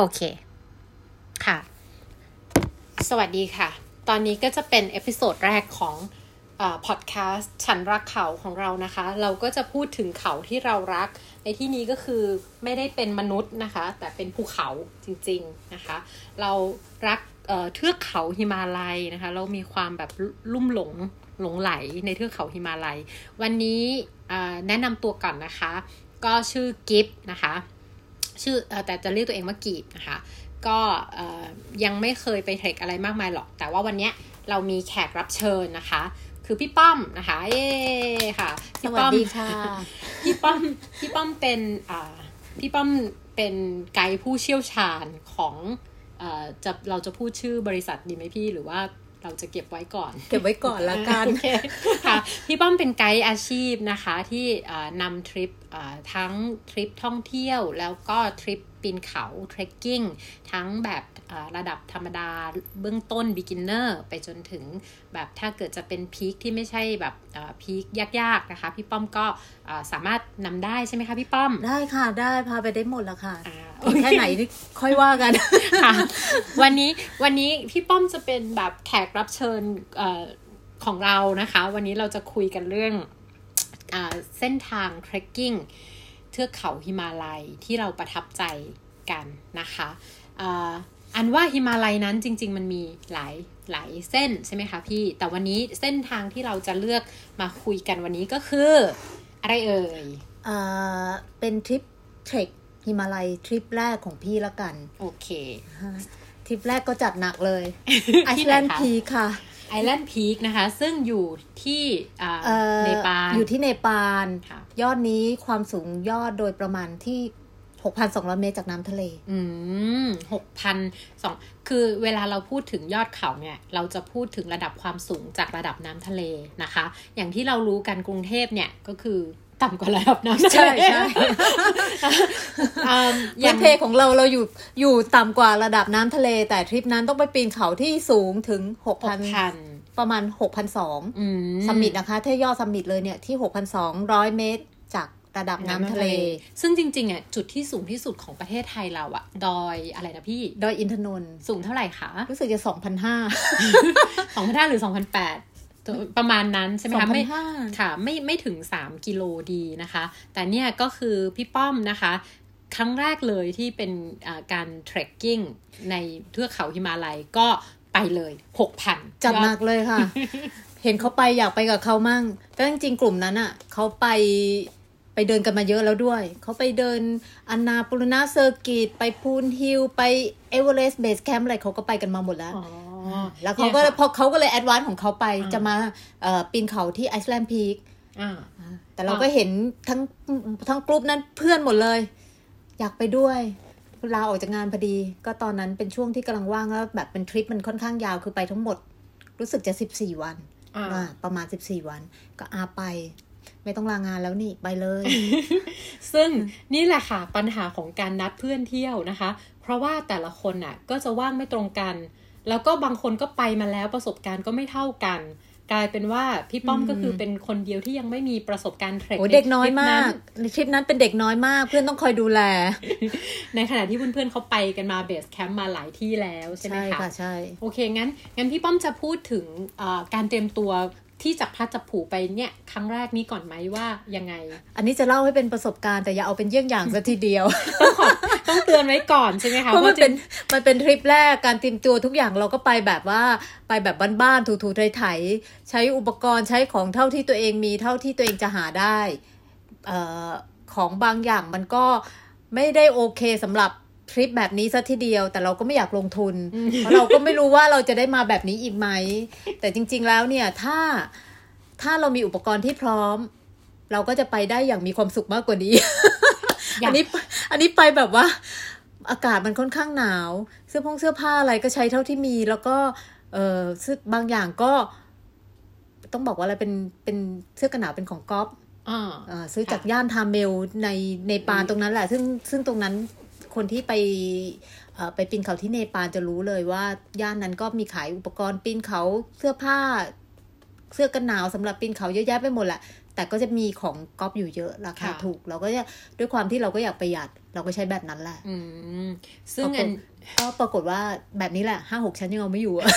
โอเค ค่ะ สวัสดีค่ะ ตอนนี้ก็จะเป็น episode แรกของพอดแคสต์ฉันรักเขาของเรานะคะ เราก็จะพูดถึงเขาที่เรารัก ในที่นี้ก็คือไม่ได้เป็นมนุษย์นะคะ แต่เป็นภูเขาจริงๆนะคะ เรารักเทือกเขาหิมาลัยนะคะ เรามีความแบบลุ่มหลงหลงใหลในเทือกเขาหิมาลัย วันนี้แนะนำตัวก่อนนะคะ ก็ชื่อกิฟนะคะ ชื่อแต่จะเรียกตัวเองว่ากีบนะคะ ก็ยังไม่เคยไปเทรคอะไรมากมายหรอก แต่ว่าวันนี้เรามีแขกรับเชิญนะคะ คือพี่ป้อมนะคะเย้ค่ะพี่ป้อมค่ะพี่ป้อมพี่ป้อมเป็นพี่ป้อมเป็นไกด์ผู้เชี่ยวชาญของจะเราจะพูดชื่อบริษัทดีไหมพี่หรือว่า เราจะเก็บไว้ก่อน เก็บไว้ก่อนละกันค่ะพี่ป้อมเป็นไกด์อาชีพนะคะที่นำทริปทั้งทริปท่องเที่ยว แล้วก็ทริปปีนเขาเทรคกิ้งทั้งแบบ ระดับธรรมดาเบื้องต้น beginner ไปจนถึงแบบถ้าเกิดจะเป็นพีคที่ไม่ใช่แบบพีคยากๆนะคะ พี่ป้อมก็สามารถนำได้ใช่ไหมคะพี่ป้อม ได้ค่ะได้พาไปได้หมดแล้วค่ะแค่ไหนนี่ค่อยว่ากันค่ะ วันนี้วันนี้พี่ป้อมจะเป็นแบบแขกรับเชิญอของเรานะคะ วันนี้เราจะคุยกันเรื่องอเส้นทางเทรคกิ้งเทือกเขาหิมาลัยที่เราประทับใจกันนะคะ อันว่าหิมาลัยนั้นจริง ๆ มันมีหลายหลายเส้นใช่ไหมคะพี่ แต่วันนี้เส้นทางที่เราจะเลือกมาคุยกันวันนี้ก็คือ อะไรเอ่ยเอ่อเป็นทริปtrek หิมาลัยทริปแรกของพี่ละกัน โอเค ทริปแรกก็จัดหนักเลย Island Peak ค่ะ Island Peak นะคะ ซึ่งอยู่ที่เนปาลอยู่ที่เนปาลยอดนี้ความสูงยอดโดยประมาณที่ 6,200เมตรจากน้ำทะเล อืมหกพันสองคือเวลาเราพูดถึงยอดเขาเนี่ย เราจะพูดถึงระดับความสูงจากระดับน้ำทะเลนะคะ อย่างที่เรารู้กันกรุงเทพเนี่ยก็คือต่ำกว่าระดับน้ำทะเลใช่ใช่พื้นเพของเราเราอยู่อยู่ต่ำกว่าระดับน้ำทะเล แต่ทริปนั้นต้องไปปีนเขาที่สูงถึงหกพันประมาณหกพันสองสมิตนะคะถ้ายอดสมิตเลยเนี่ยที่หกพันสองร้อยเมตรจาก ระดับน้ำทะเล ซึ่งจริงๆอะจุดที่สูงที่สุดของประเทศไทยเราอะ ดอยอะไรนะพี่ ดอยอินทนนท์สูงเท่าไหร่คะ รู้สึกจะสองพันห้าสองพันห้าหรือสองพันแปดประมาณนั้นใช่ไหมคะไม่ค่ะไม่ไม่ถึงสามกิโลดีนะคะ แต่เนี่ยก็คือพี่ป้อมนะคะครั้งแรกเลยที่เป็นการ trekking ในเทือกเขาหิมาลัยก็ไปเลยหกพันจัดหนักเลยค่ะ เห็นเขาไปอยากไปกับเขามั่งแต่จริงๆกลุ่มนั้นอะ่ะเขาไป ไปเดินกันมาเยอะแล้วด้วย เขาไปเดิน Annapurna Circuit ไป Poon Hill ไป Everest Base Camp อะไรเขาก็ไปกันมาหมดแล้วแล้วเขาก็พอเขาก็เลย advance ของเขาไปจะมาปีนเขาที่ Island Peak แต่เราก็เห็นทั้งทั้งกลุ่มนั้นเพื่อนหมดเลย อยากไปด้วยลาออกจากงานพอดี ก็ตอนนั้นเป็นช่วงที่กำลังว่างแล้วแบบเป็นทริปมันค่อนข้างยาวคือไปทั้งหมด รู้สึกจะสิบสี่วันประมาณสิบสี่วัน ก็อาไป ไม่ต้องลางานแล้วนี่ไปเลย ซึ่งนี่แหละค่ะปัญหาของการนัดเพื่อนเที่ยวนะคะ เพราะว่าแต่ละคนอะก็จะว่างไม่ตรงกัน แล้วก็บางคนก็ไปมาแล้วประสบการณ์ก็ไม่เท่ากัน กลายเป็นว่าพี่ป้อมก็คือเป็นคนเดียวที่ยังไม่มีประสบการณ์เทรคเด็กน้อยมากในทริปนั้นเป็นเด็กน้อยมาก เพื่อนต้องคอยดูแล ในขณะที่เพื่อนๆเขาไปกันมาเบสแคมป์มาหลายที่แล้วใช่ไหมคะใช่ค่ะใช่โอเคงั้นงั้นพี่ป้อมจะพูดถึงการเตรียมตัว ที่จับพัดจับผูไปเนี่ยครั้งแรกนี้ก่อนไหมว่ายังไง อันนี้จะเล่าให้เป็นประสบการณ์แต่อย่าเอาเป็นเยี่ยงอย่างซะทีเดียว ต้องขอต้องเตือนไว้ก่อนใช่ไหมคะเพราะมันเป็นมันเป็นทริปแรกการเตรียมตัวทุกอย่างเราก็ไปแบบว่าไปแบบบ้านๆถูๆไถๆใช้อุปกรณ์ใช้ของเท่าที่ตัวเองมีเท่าที่ตัวเองจะหาได้ออของบางอย่างมันก็ไม่ได้โอเคสำหรับ ทริปแบบนี้ซะทีเดียว แต่เราก็ไม่อยากลงทุน เพราะเราก็ไม่รู้ว่าเราจะได้มาแบบนี้อีกไหม แต่จริง ๆแล้วเนี่ยถ้าถ้าเรามีอุปกรณ์ที่พร้อม เราก็จะไปได้อย่างมีความสุขมากกว่านี้ อันนี้อันนี้ไปแบบว่า อากาศมันค่อนข้างหนาว เสื้อผงเสื้อผ้าอะไรก็ใช้เท่าที่มี แล้วก็ เออซื้อบางอย่างก็ ต้องบอกว่าอะไรเป็นเป็นเสื้อกันหนาวเป็นของก๊อฟซื้อจากย่านทาเมลในในปานตรงนั้นแหละ ซึ่งซึ่งตรงนั้น คนที่ไปไปปีนเขาที่เนปาลจะรู้เลยว่าย่านนั้นก็มีขายอุปกรณ์ปีนเขาเสื้อผ้า เสื้อกันหนาวสำหรับปีนเขาเยอะแยะไปหมดแหละแต่ก็จะมีของก๊อปอยู่เยอะราคาถูก เราก็จะด้วยความที่เราก็อยากประหยัด เราก็ใช้แบบนั้นแหละอืมซึ่งปรากอัฏนก็ปรากฏว่าแบบนี้แหละห้าหกชั้นยังเอาไม่อยู่อะ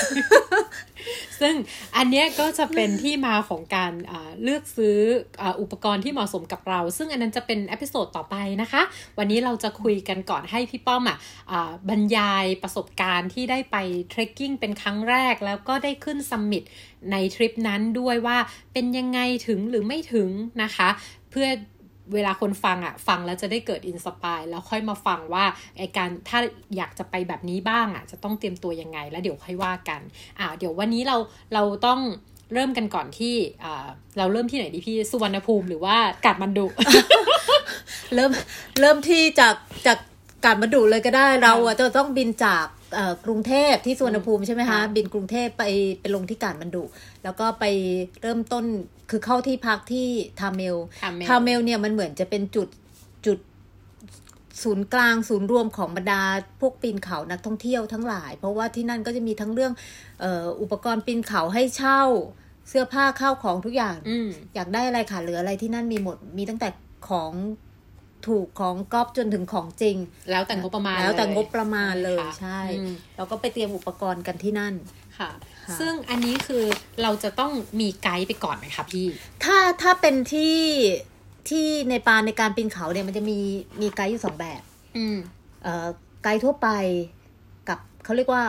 ซึ่งอันเนี้ยก็จะเป็นที่มาของการอ่าเลือกซื้ออาอุปกรณ์ที่เหมาะสมกับเรา ซึ่งอันนั้นจะเป็น episode ต่อไปนะคะ วันนี้เราจะคุยกันก่อนให้พี่ป้อมอะอ่าบรรยายประสบการณ์ที่ได้ไป trekking เป็นครั้งแรก แล้วก็ได้ขึ้น summit ในทริปนั้นด้วยว่าเป็นยังไงถึงหรือไม่ถึงนะคะ เพื่อ เวลาคนฟังอะฟังแล้วจะได้เกิด inspire แล้วค่อยมาฟังว่าไอการถ้าอยากจะไปแบบนี้บ้างอะจะต้องเตรียมตัวยังไง แล้วเดี๋ยวค่อยว่ากันอ่าเดี๋ยววันนี้เราเราต้องเริ่มกันก่อนที่เราเริ่มที่ไหนดีพี่สุวรรณภูมิหรือว่ากาฐมาณฑุ เริ่มเริ่มที่จากจากการมาดูเลยก็ได้เราอะจะต้องบินจาก กรุงเทพที่สุวรรณภูมิใช่ไหมคะค่ะบินกรุงเทพไปไปลงที่กาดมันดุ แล้วก็ไปเริ่มต้นคือเข้าที่พักที่ทาเมลทาเมลทาเมลเนี่ยมันเหมือนจะเป็นจุดจุดศูนย์กลางศูนย์รวมของบรรดาพวกปีนเขานักท่องเที่ยวทั้งหลาย เพราะว่าที่นั่นก็จะมีทั้งเรื่องเอ่ออุปกรณ์ปีนเขาให้เช่า เสื้อผ้าข้าวของทุกอย่างอืมอยากได้อะไรขาดเหลืออะไรที่นั่นมีหมดมีตั้งแต่ของ ถูกของก๊อปจนถึงของจริง แล้วแต่งบประมาณแล้วแต่เยงบประมาณเลยค่ะใช่อืมเราก็ไปเตรียมอุปกรณ์กันที่นั่นค่ะค่ะ ซึ่งอันนี้คือเราจะต้องมีไกด์ไปก่อนไหมคะพี่ ถ้าถ้าเป็นที่ที่ในปานในการปีนเขาเนี่ยมันจะมีมีไกด์อยู่สองแบบ อืมเอ่อไกด์ทั่วไปกับเขาเรียกว่า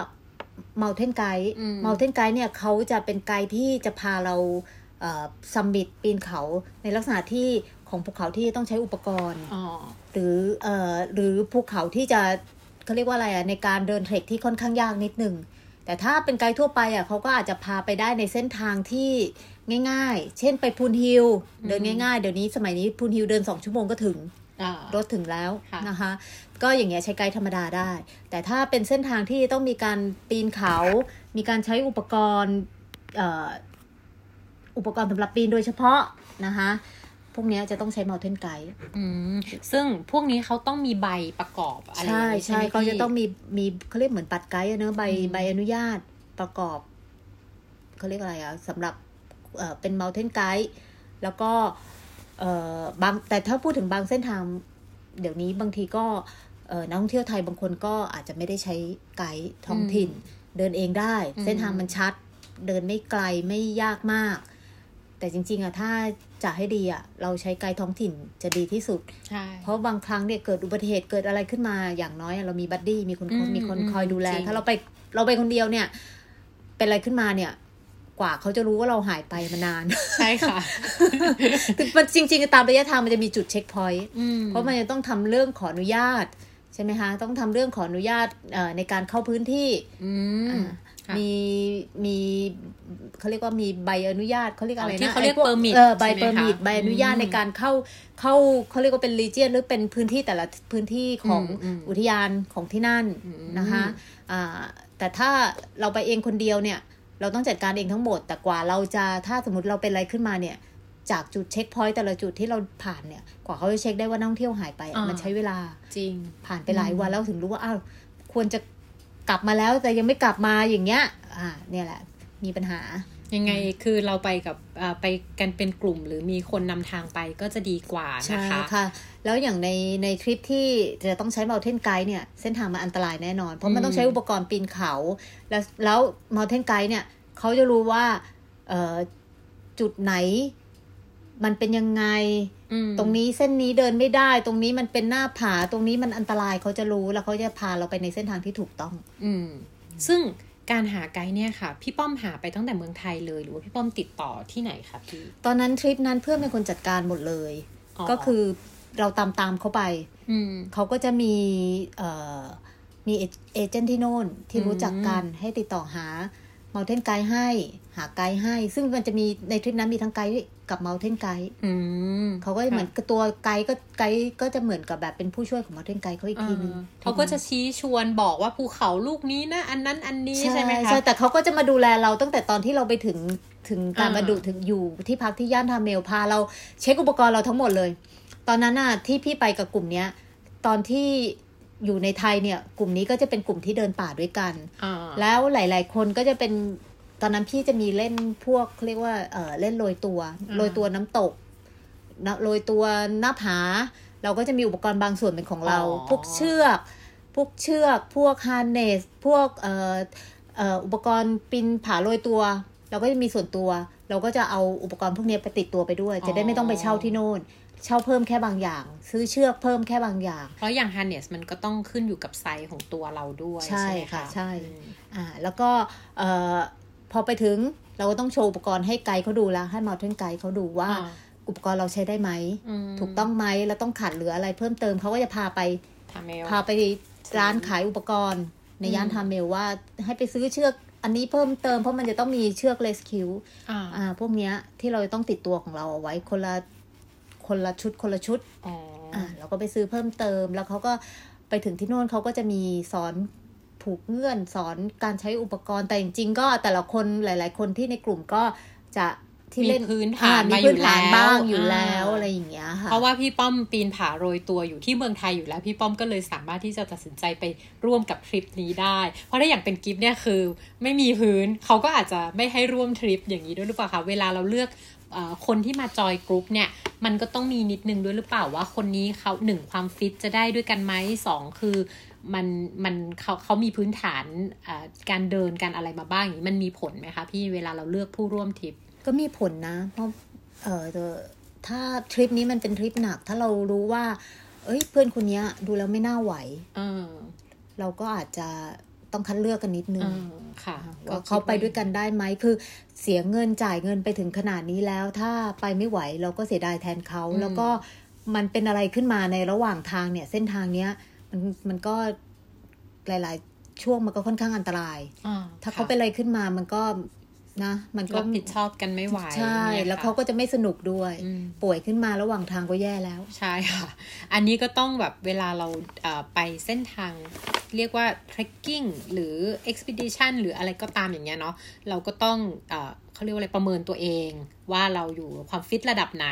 mountain guide อืม mountain guide เนี่ยเขาจะเป็นไกด์ที่จะพาเราsummit ปีนเขาในลักษณะที่ ของภูเขาที่ต้องใช้อุปกรณ์อ๋อหรือเอ่อหรือภูเขาที่จะเขาเรียกว่าอะไรอะในการเดิน trek ที่ค่อนข้างยากนิดนึงแต่ถ้าเป็นไกด์ทั่วไปอะเขาก็อาจจะพาไปได้ในเส้นทางที่ง่าย ๆ เช่นไปพูนฮิลเดินง่ายๆ เดี๋ยวนี้สมัยนี้พูนฮิลเดิน2ชั่วโมงก็ถึงอ่ารถถึงแล้วค่ะนะคะ ก็อย่างเงี้ยใช้ไกด์ธรรมดาได้ แต่ถ้าเป็นเส้นทางที่ต้องมีการปีนเขา มีการใช้อุปกรณ์เอ่ออุปกรณ์สำหรับปีนโดยเฉพาะนะคะ พวกเนี้ยจะต้องใช้ mountain guide อืมซึ่งพวกนี้เขาต้องมีใบประกอบอะไรอย่าใช่งนี้ใช่ไหมเขาจะพี่ต้องมีมีเขาเรียกเหมือนปัดไกด์อะเนอะใบอืมใบอนุญาตประกอบเขาเรียกอะไรอะสำหรับเอ่อเป็น mountain guide แล้วก็เอ่อบางแต่ถ้าพูดถึงบางเส้นทาง เดี๋ยวนี้บางทีก็เอ่อนักท่องเที่ยวไทยบางคนก็อาจจะไม่ได้ใช้ไกด์ท้องถิ่น เดินเองได้อืมเส้นทางมันชัด เดินไม่ไกลไม่ยากมาก แต่จริง ๆอะถ้าจะให้ดีอะเราใช้ไกด์ท้องถิ่นจะดีที่สุดใช่เพราะบางครั้งเนี่ยเกิดอุบัติเหตุเกิดอะไรขึ้นมาอย่างน้อยอะเรามีบัดดี้มีคนอืมมีคนอืมคอยดูแลจริงถ้าเราไปเราไปคนเดียวเนี่ย เป็นอะไรขึ้นมาเนี่ยกว่าเขาจะรู้ว่าเราหายไปมานาน ใช่ค่ะคือมันจริง ๆ ตามระยะทางมันจะมีจุด checkpoint อืมเพราะมันจะต้องทำเรื่องขออนุญาต ใช่ไหมคะ ต้องทำเรื่องขออนุญาตเอ่อในการเข้าพื้นที่อื มค่ะมีมีเขาเรียกว่ามีใบอนุญาตเขาเรียกอะไรอ๋อนะที่เขาเรียกไอ้พว permit เออใบใช่ไหม permit คะใบอนุญาตอืมในการเข้าเข้าเขาเรียกว่าเป็น region หรือเป็นพื้นที่แต่ละพื้นที่ของอืมอืมอุทยานของที่นั่นอืมนะคะอ่าแต่ถ้าเราไปเองคนเดียวเนี่ย เราต้องจัดการเองทั้งหมด แต่กว่าเราจะถ้าสมมติเราเป็นอะไรขึ้นมาเนี่ย จากจุดเช็คพอยต์แต่ละจุดที่เราผ่านเนี่ย กว่าเขาจะเช็คได้ว่านักท่องเที่ยวหายไปอะอ่ามัมันใช้เวลาจริงผ่านไปหลายวันแล้วถึงรู้ว่าอ้าวควรจะ กลับมาแล้วแต่ยังไม่กลับมาอย่างเงี้ย อ่า เนี่ยแหละ มีปัญหา ยังไงคือเราไปกับอ่าไปกันเป็นกลุ่ม หรือมีคนนำทางไปก็จะดีกว่าใช่นะคะค่ะ แล้วอย่างในในทริปที่จะต้องใช้ mountain guide เนี่ยเส้นทางมันอันตรายแน่นอน เพราะมันต้องใช้อุปกรณ์ปีนเขา แล้วแล้ว mountain guide เนี่ยเขาจะรู้ว่าเอ่อจุดไหน มันเป็นยังไงอืมตรงนี้เส้นนี้เดินไม่ได้ ตรงนี้มันเป็นหน้าผา ตรงนี้มันอันตรายเขาจะรู้แล้วเขาจะพาเราไปในเส้นทางที่ถูกต้อง อืม ซึ่งการหาไกด์เนี่ยค่ะ พี่ป้อมหาไปตั้งแต่เมืองไทยเลย หรือว่าพี่ป้อมติดต่อที่ไหนคะพี่ ตอนนั้นทริปนั้นเพื่อนเป็นคนจัดการหมดเลย ก็คือเราตามตามๆเขาไปอืมเขาก็จะมีเอ่อมีเอเอเจนต์ที่โน่นที่รู้จักกันให้ติดต่อหา Mountain Guide ให้ หาไกด์ให้ ซึ่งมันจะมีในทริปนั้นมีทั้งไกด์กับ Mountain Guide อืมเขาก็เหมือนกับตัวไกด์ก็ไกด์ก็จะเหมือนกับแบบเป็นผู้ช่วยของ Mountain Guide เขาอีกทีนึงอ่าเขาก็จะชี้ชวนบอกว่าภูเขาลูกนี้นะ อันนั้นอันนี้ใช่ใช่ไหมคะใช่แต่เขาก็จะมาดูแลเราตั้งแต่ตอนที่เราไปถึงถึงการอ่ามาดูถึงอยู่ที่พักที่ย่านทาเมลพาเราเช็คอุปกรณ์เราทั้งหมดเลย ตอนนั้นน่ะที่พี่ไปกับกลุ่มเนี้ย ตอนที่ อยู่ในไทยเนี่ย กลุ่มนี้ก็จะเป็นกลุ่มที่เดินป่าด้วยกันอ่าแล้วหลาย ๆ คนก็จะเป็นตอนนั้นพี่จะมีเล่นพวกเรียกว่าเออเล่นโรยตัวอ่าโรยตัวน้ำตกนะโรยตัวหน้าผา เราก็จะมีอุปกรณ์บางส่วนเป็นของเราอ๋อพวกเชือก พวกเชือก พวกฮาร์เนส พวกเอ่อเอ่ออุปกรณ์ปีนผาโรยตัว เราก็จะมีส่วนตัว เราก็จะเอาอุปกรณ์พวกนี้ไปติดตัวไปด้วย จะได้ไม่ต้องไปเช่าที่โน่น เช่าเพิ่มแค่บางอย่าง ซื้อเชือกเพิ่มแค่บางอย่าง เพราะอย่าง harness มันก็ต้องขึ้นอยู่กับไซส์ของตัวเราด้วยใช่ใช่ไหมค่ะคะใช่อืมอ่าแล้วก็เอ่อพอไปถึงเราก็ต้องโชว์อุปกรณ์ให้ไกด์เขาดูแล้ว ให้มาเทนไกด์เขาดูว่าอ่าอุปกรณ์เราใช้ได้ไหมอืมถูกต้องไหมแล้วต้องขาดเหลืออะไรเพิ่มเติมเขาก็จะพาไปทำเมลพาไปร้านขายอุปกรณ์ ในย่านอืมทาเมลว่าให้ไปซื้อเชือกอันนี้เพิ่มเติมเพราะมันจะต้องมีเชือกเลสคิวอ่าอ่าพวกเนี้ยที่เราจะต้องติดตัวของเราเอาไว้คนละ คนละชุดคนละชุดอ๋อออ่าเราก็ไปซื้อเพิ่มเติม แล้วเขาก็ไปถึงที่โน่นเขาก็จะมีสอนผูกเงื่อนสอนการใช้อุปกรณ์แต่จริงๆก็แต่ละคนหลาย ๆ คนที่ในกลุ่มก็จะที่เล่นมีพื้นฐานอ่มามีอยู่พื้นฐานแล้วบ้างอยู่อ่าแล้วอะไรอย่างเงี้ยค่ะเพราะว่าพี่ป้อมปีนผาโรยตัวอยู่ที่เมืองไทยอยู่แล้ว พี่ป้อมก็เลยสามารถที่จะตัดสินใจไปร่วมกับทริปนี้ได้ เพราะถ้าอย่างเป็นกิฟต์เนี่ยคือ ไม่มีพื้นเขาก็อาจจะไม่ให้ร่วมทริปอย่างนี้ด้วยหรือเปล่าคะเวลาเราเลือกเออ คนที่มา join group เนี่ย มันก็ต้องมีนิดนึงด้วยหรือเปล่าว่าคนนี้เขาหนึ่งความฟิตจะได้ด้วยกันไหมสองคือมันมันเขาเขามีพื้นฐานอ่าการเดินการอะไรมาบ้างอย่างนี้มันมีผลไหมคะพี่เวลาเราเลือกผู้ร่วมทริป ก็มีผลนะ เพราะเออแต่ถ้าทริปนี้มันเป็นทริปหนัก ถ้าเรารู้ว่า เอ้ย เพื่อนคนเนี้ยดูแล้วไม่น่าไหวเออเราก็อาจจะต้องคัดเลือกกันนิดนึเองอค่ะ ว่าเขาไปด้วยกันได้ไหมคือเสียเงินจ่ายเงินไปถึงขนาดนี้แล้ว ถ้าไปไม่ไหวเราก็เสียดายแทนเขาอืมแล้วก็มันเป็นอะไรขึ้นมาในระหว่างทางเนี่ย เส้นทางเนี้ย มันมันก็หลาย ๆ ช่วงมันก็ค่อนข้างอันตรายอ่ถ้าเขาค่ะเป็นอะไรขึ้นมามันก็ นะ มันก็รับผิดชอบกันไม่ไหวใช่นี่ยแล้วค่ะเขาก็จะไม่สนุกด้วยอืมป่วยขึ้นมาระหว่างทางก็แย่แล้ว ใช่ค่ะ อันนี้ก็ต้องแบบเวลาเราเอ่อไปเส้นทาง เรียกว่า trekking หรือ expedition หรืออะไรก็ตามอย่างเงี้ยเนาะเราก็ต้องเอ่อเขาเรียกว่าอะไรประเมินตัวเอง ว่าเราอยู่ความฟิตระดับไหน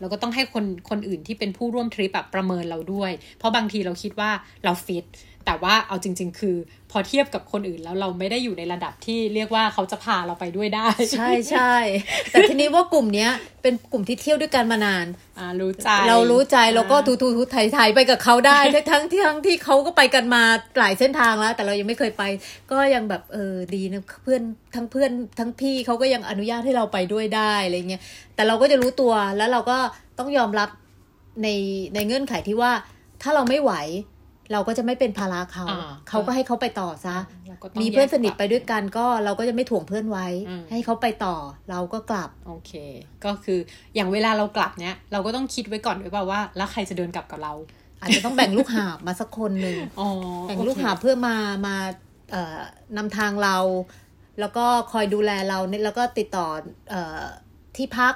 เราก็ต้องให้คนคนอื่นที่เป็นผู้ร่วมทริปแบบประเมินเราด้วย เพราะบางทีเราคิดว่าเราฟิต แต่ว่าเอาจริง ๆ คือ พอเทียบกับคนอื่นแล้วเราไม่ได้อยู่ในระดับที่เรียกว่าเขาจะพาเราไปด้วยได้ ใช่ใช่แต่ทีนี้ว่ากลุ่มเนี้ยเป็นกลุ่มที่เที่ยวด้วยกันมานานอ่ารู้ใจเรารู้ใจเราก็อ่าทูทูทูไถไถไปกับเขาได้ทั้งที่ทั้งที่เขาก็ไปกันมาหลายเส้นทางแล้ว แต่เรายังไม่เคยไป ก็ยังแบบเออดีนะเพื่อนทั้งเพื่อนทั้งพี่เขาก็ยังอนุญาตให้เราไปด้วยได้อะไรเงี้ยแต่เราก็จะรู้ตัวแล้วเราก็ต้องยอมรับในในเงื่อนไขที่ว่าถ้าเราไม่ไหว เราก็จะไม่เป็นภาระเขาอ่าเขาก็ให้เขาไปต่อซะเราก็ต้องมีเพื่อนสนิทแยกกไปลับด้วยกันก็เราก็จะไม่ถ่วงเพื่อนไว้อืมให้เขาไปต่อเราก็กลับ โอเค ก็คืออย่างเวลาเรากลับเนี้ยเราก็ต้องคิดไว้ก่อนด้วยเปล่าว่า แล้วใครจะเดินกลับกับเรา อาจจะต้องแบ่งลูกหาบมาสักคนหนึ่งอ๋อแบ่งลูกหาบเพื่อมามาเอ่อนำทางเรา แล้วก็คอยดูแลเราเนี่ยแล้วก็ติดต่อเอ่อที่พัก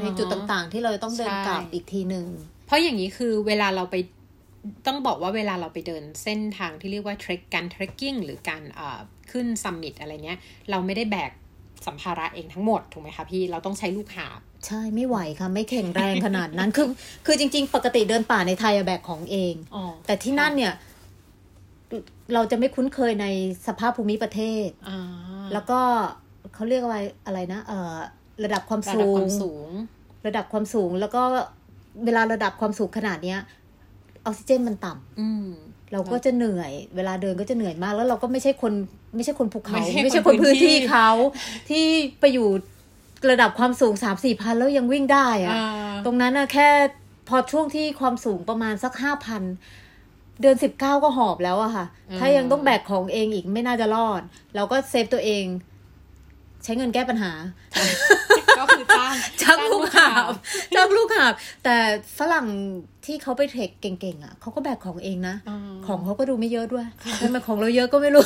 ในจุดต่างๆ ที่เราต้องเดินกลับอีกทีหนึ่งเพราะอย่างนี้คือเวลาเราไป ต้องบอกว่าเวลาเราไปเดินเส้นทางที่เรียกว่าเทรคการเทรคกิ้งหรือการอ่าขึ้นซัมมิตอะไรเนี้ย เราไม่ได้แบกสัมภาระเองทั้งหมด ถูกไหมคะพี่เราต้องใช้ลูกหาบ ใช่ไม่ไหวค่ะ ไม่แข็งแรงขนาดนั้น คือ คือจริง ๆ ปกติเดินป่าในไทยอะแบกของเองอ๋อแต่ที่นั่นเนี่ย เราจะไม่คุ้นเคยในสภาพภูมิประเทศอ่าแล้วก็เขาเรียกอะไรอะไรนะเอ่อระดับความระดับสูคงวามสูง ระดับความสูง แล้วก็เวลาระดับความสูงขนาดเนี้ย ออกซิเจนมันต่ำอืมเราก็จะเหนื่อย เวลาเดินก็จะเหนื่อยมาก แล้วเราก็ไม่ใช่คนไม่ใช่คนภูเขา ไม่ใช่ไม่ใช่คคนนพื้พื้นนที่ที่เขา ที่ไปอยู่ระดับความสูงสามสี่พันแล้วยังวิ่งได้อะอ่าตรงนั้นนะแค่พอช่วงที่ความสูงประมาณสักห้าพันเดือนสิบเก้าก็หอบแล้วอะค่ะ ถ้ายังต้องแบกของเองอีกไม่น่าจะรอด เราก็เซฟตัวเอง ใช้เงินแก้ปัญหา ก็คือจ้างจ้างลูกหาบจ้างลูกหาบแต่ฝรั่งที่เขาไปเทรคเก่งๆอะเขาก็แบกของเองนะอ่าของเขาก็ดูไม่เยอะด้วยทำไมของเราเยอะก็ไม่รู้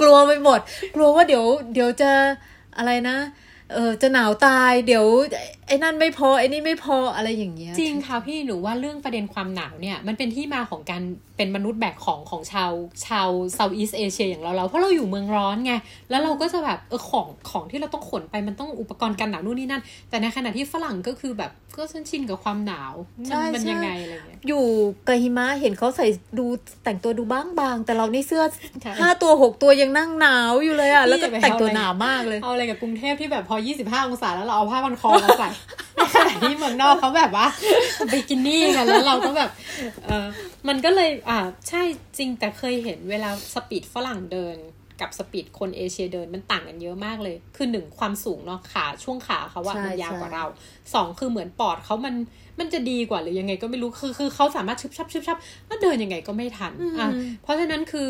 กลัวไปหมด กลัวว่าเดี๋ยว เดี๋ยวจะอะไรนะ เออจะหนาวตายเดี๋ยวไอ้นั่นไม่พอไอ้นี่ไม่พออะไรอย่างเงี้ย จริงค่ะพี่หนูว่าเรื่องประเด็นความหนาวเนี่ย มันเป็นที่มาของการเป็นมนุษย์แบกของของชาวชาวเซาท์อีสเอเชียอย่างเราเราเพราะเราอยู่เมืองร้อนไง แล้วเราก็จะแบบเออของของที่เราต้องขนไปมันต้องอุปกรณ์กันหนาวนู่นนี่นั่น แต่ในขณะที่ฝรั่งก็คือแบบก็ฉันชินกับความหนาวใช่มันมันใช่ยังไงอะไรเงี้ยอยู่กับหิมะเห็นเขาใส่ดูแต่งตัวดูบ้างบางๆแต่เรานี่เสื้อใช่ห้าตัวหกตัวยังนั่งหนาวอยู่เลยอะแล้วก็นี่อย่าไปแต่งตัวเอาอะไรหนาวมากเลยเอาอะไรกับกรุงเทพที่แบบพอ25 องศาแล้วเราเอาผ้าพันคอมาใส่ขณะที่เมืองนอกเขาแบบว่าบิกินี่กันแล้วเราก็แบบเออมันก็เลยอ่าใช่จริงแต่เคยเห็นเวลา speed ฝรั่งเดินกับ speed คนเอเชียเดินมันต่างกันเยอะมากเลย คือหนึ่งความสูงเนาะขาช่วงขาเขาว่าใช่มันยาวกว่าใช่เราสองคือเหมือนปอดเขามันมันจะดีกว่าหรือยังไงก็ไม่รู้คือคือเขาสามารถชึบชับชึบชับก็เดินยังไงก็ไม่ทันอะเพราะฉะนั้นคือ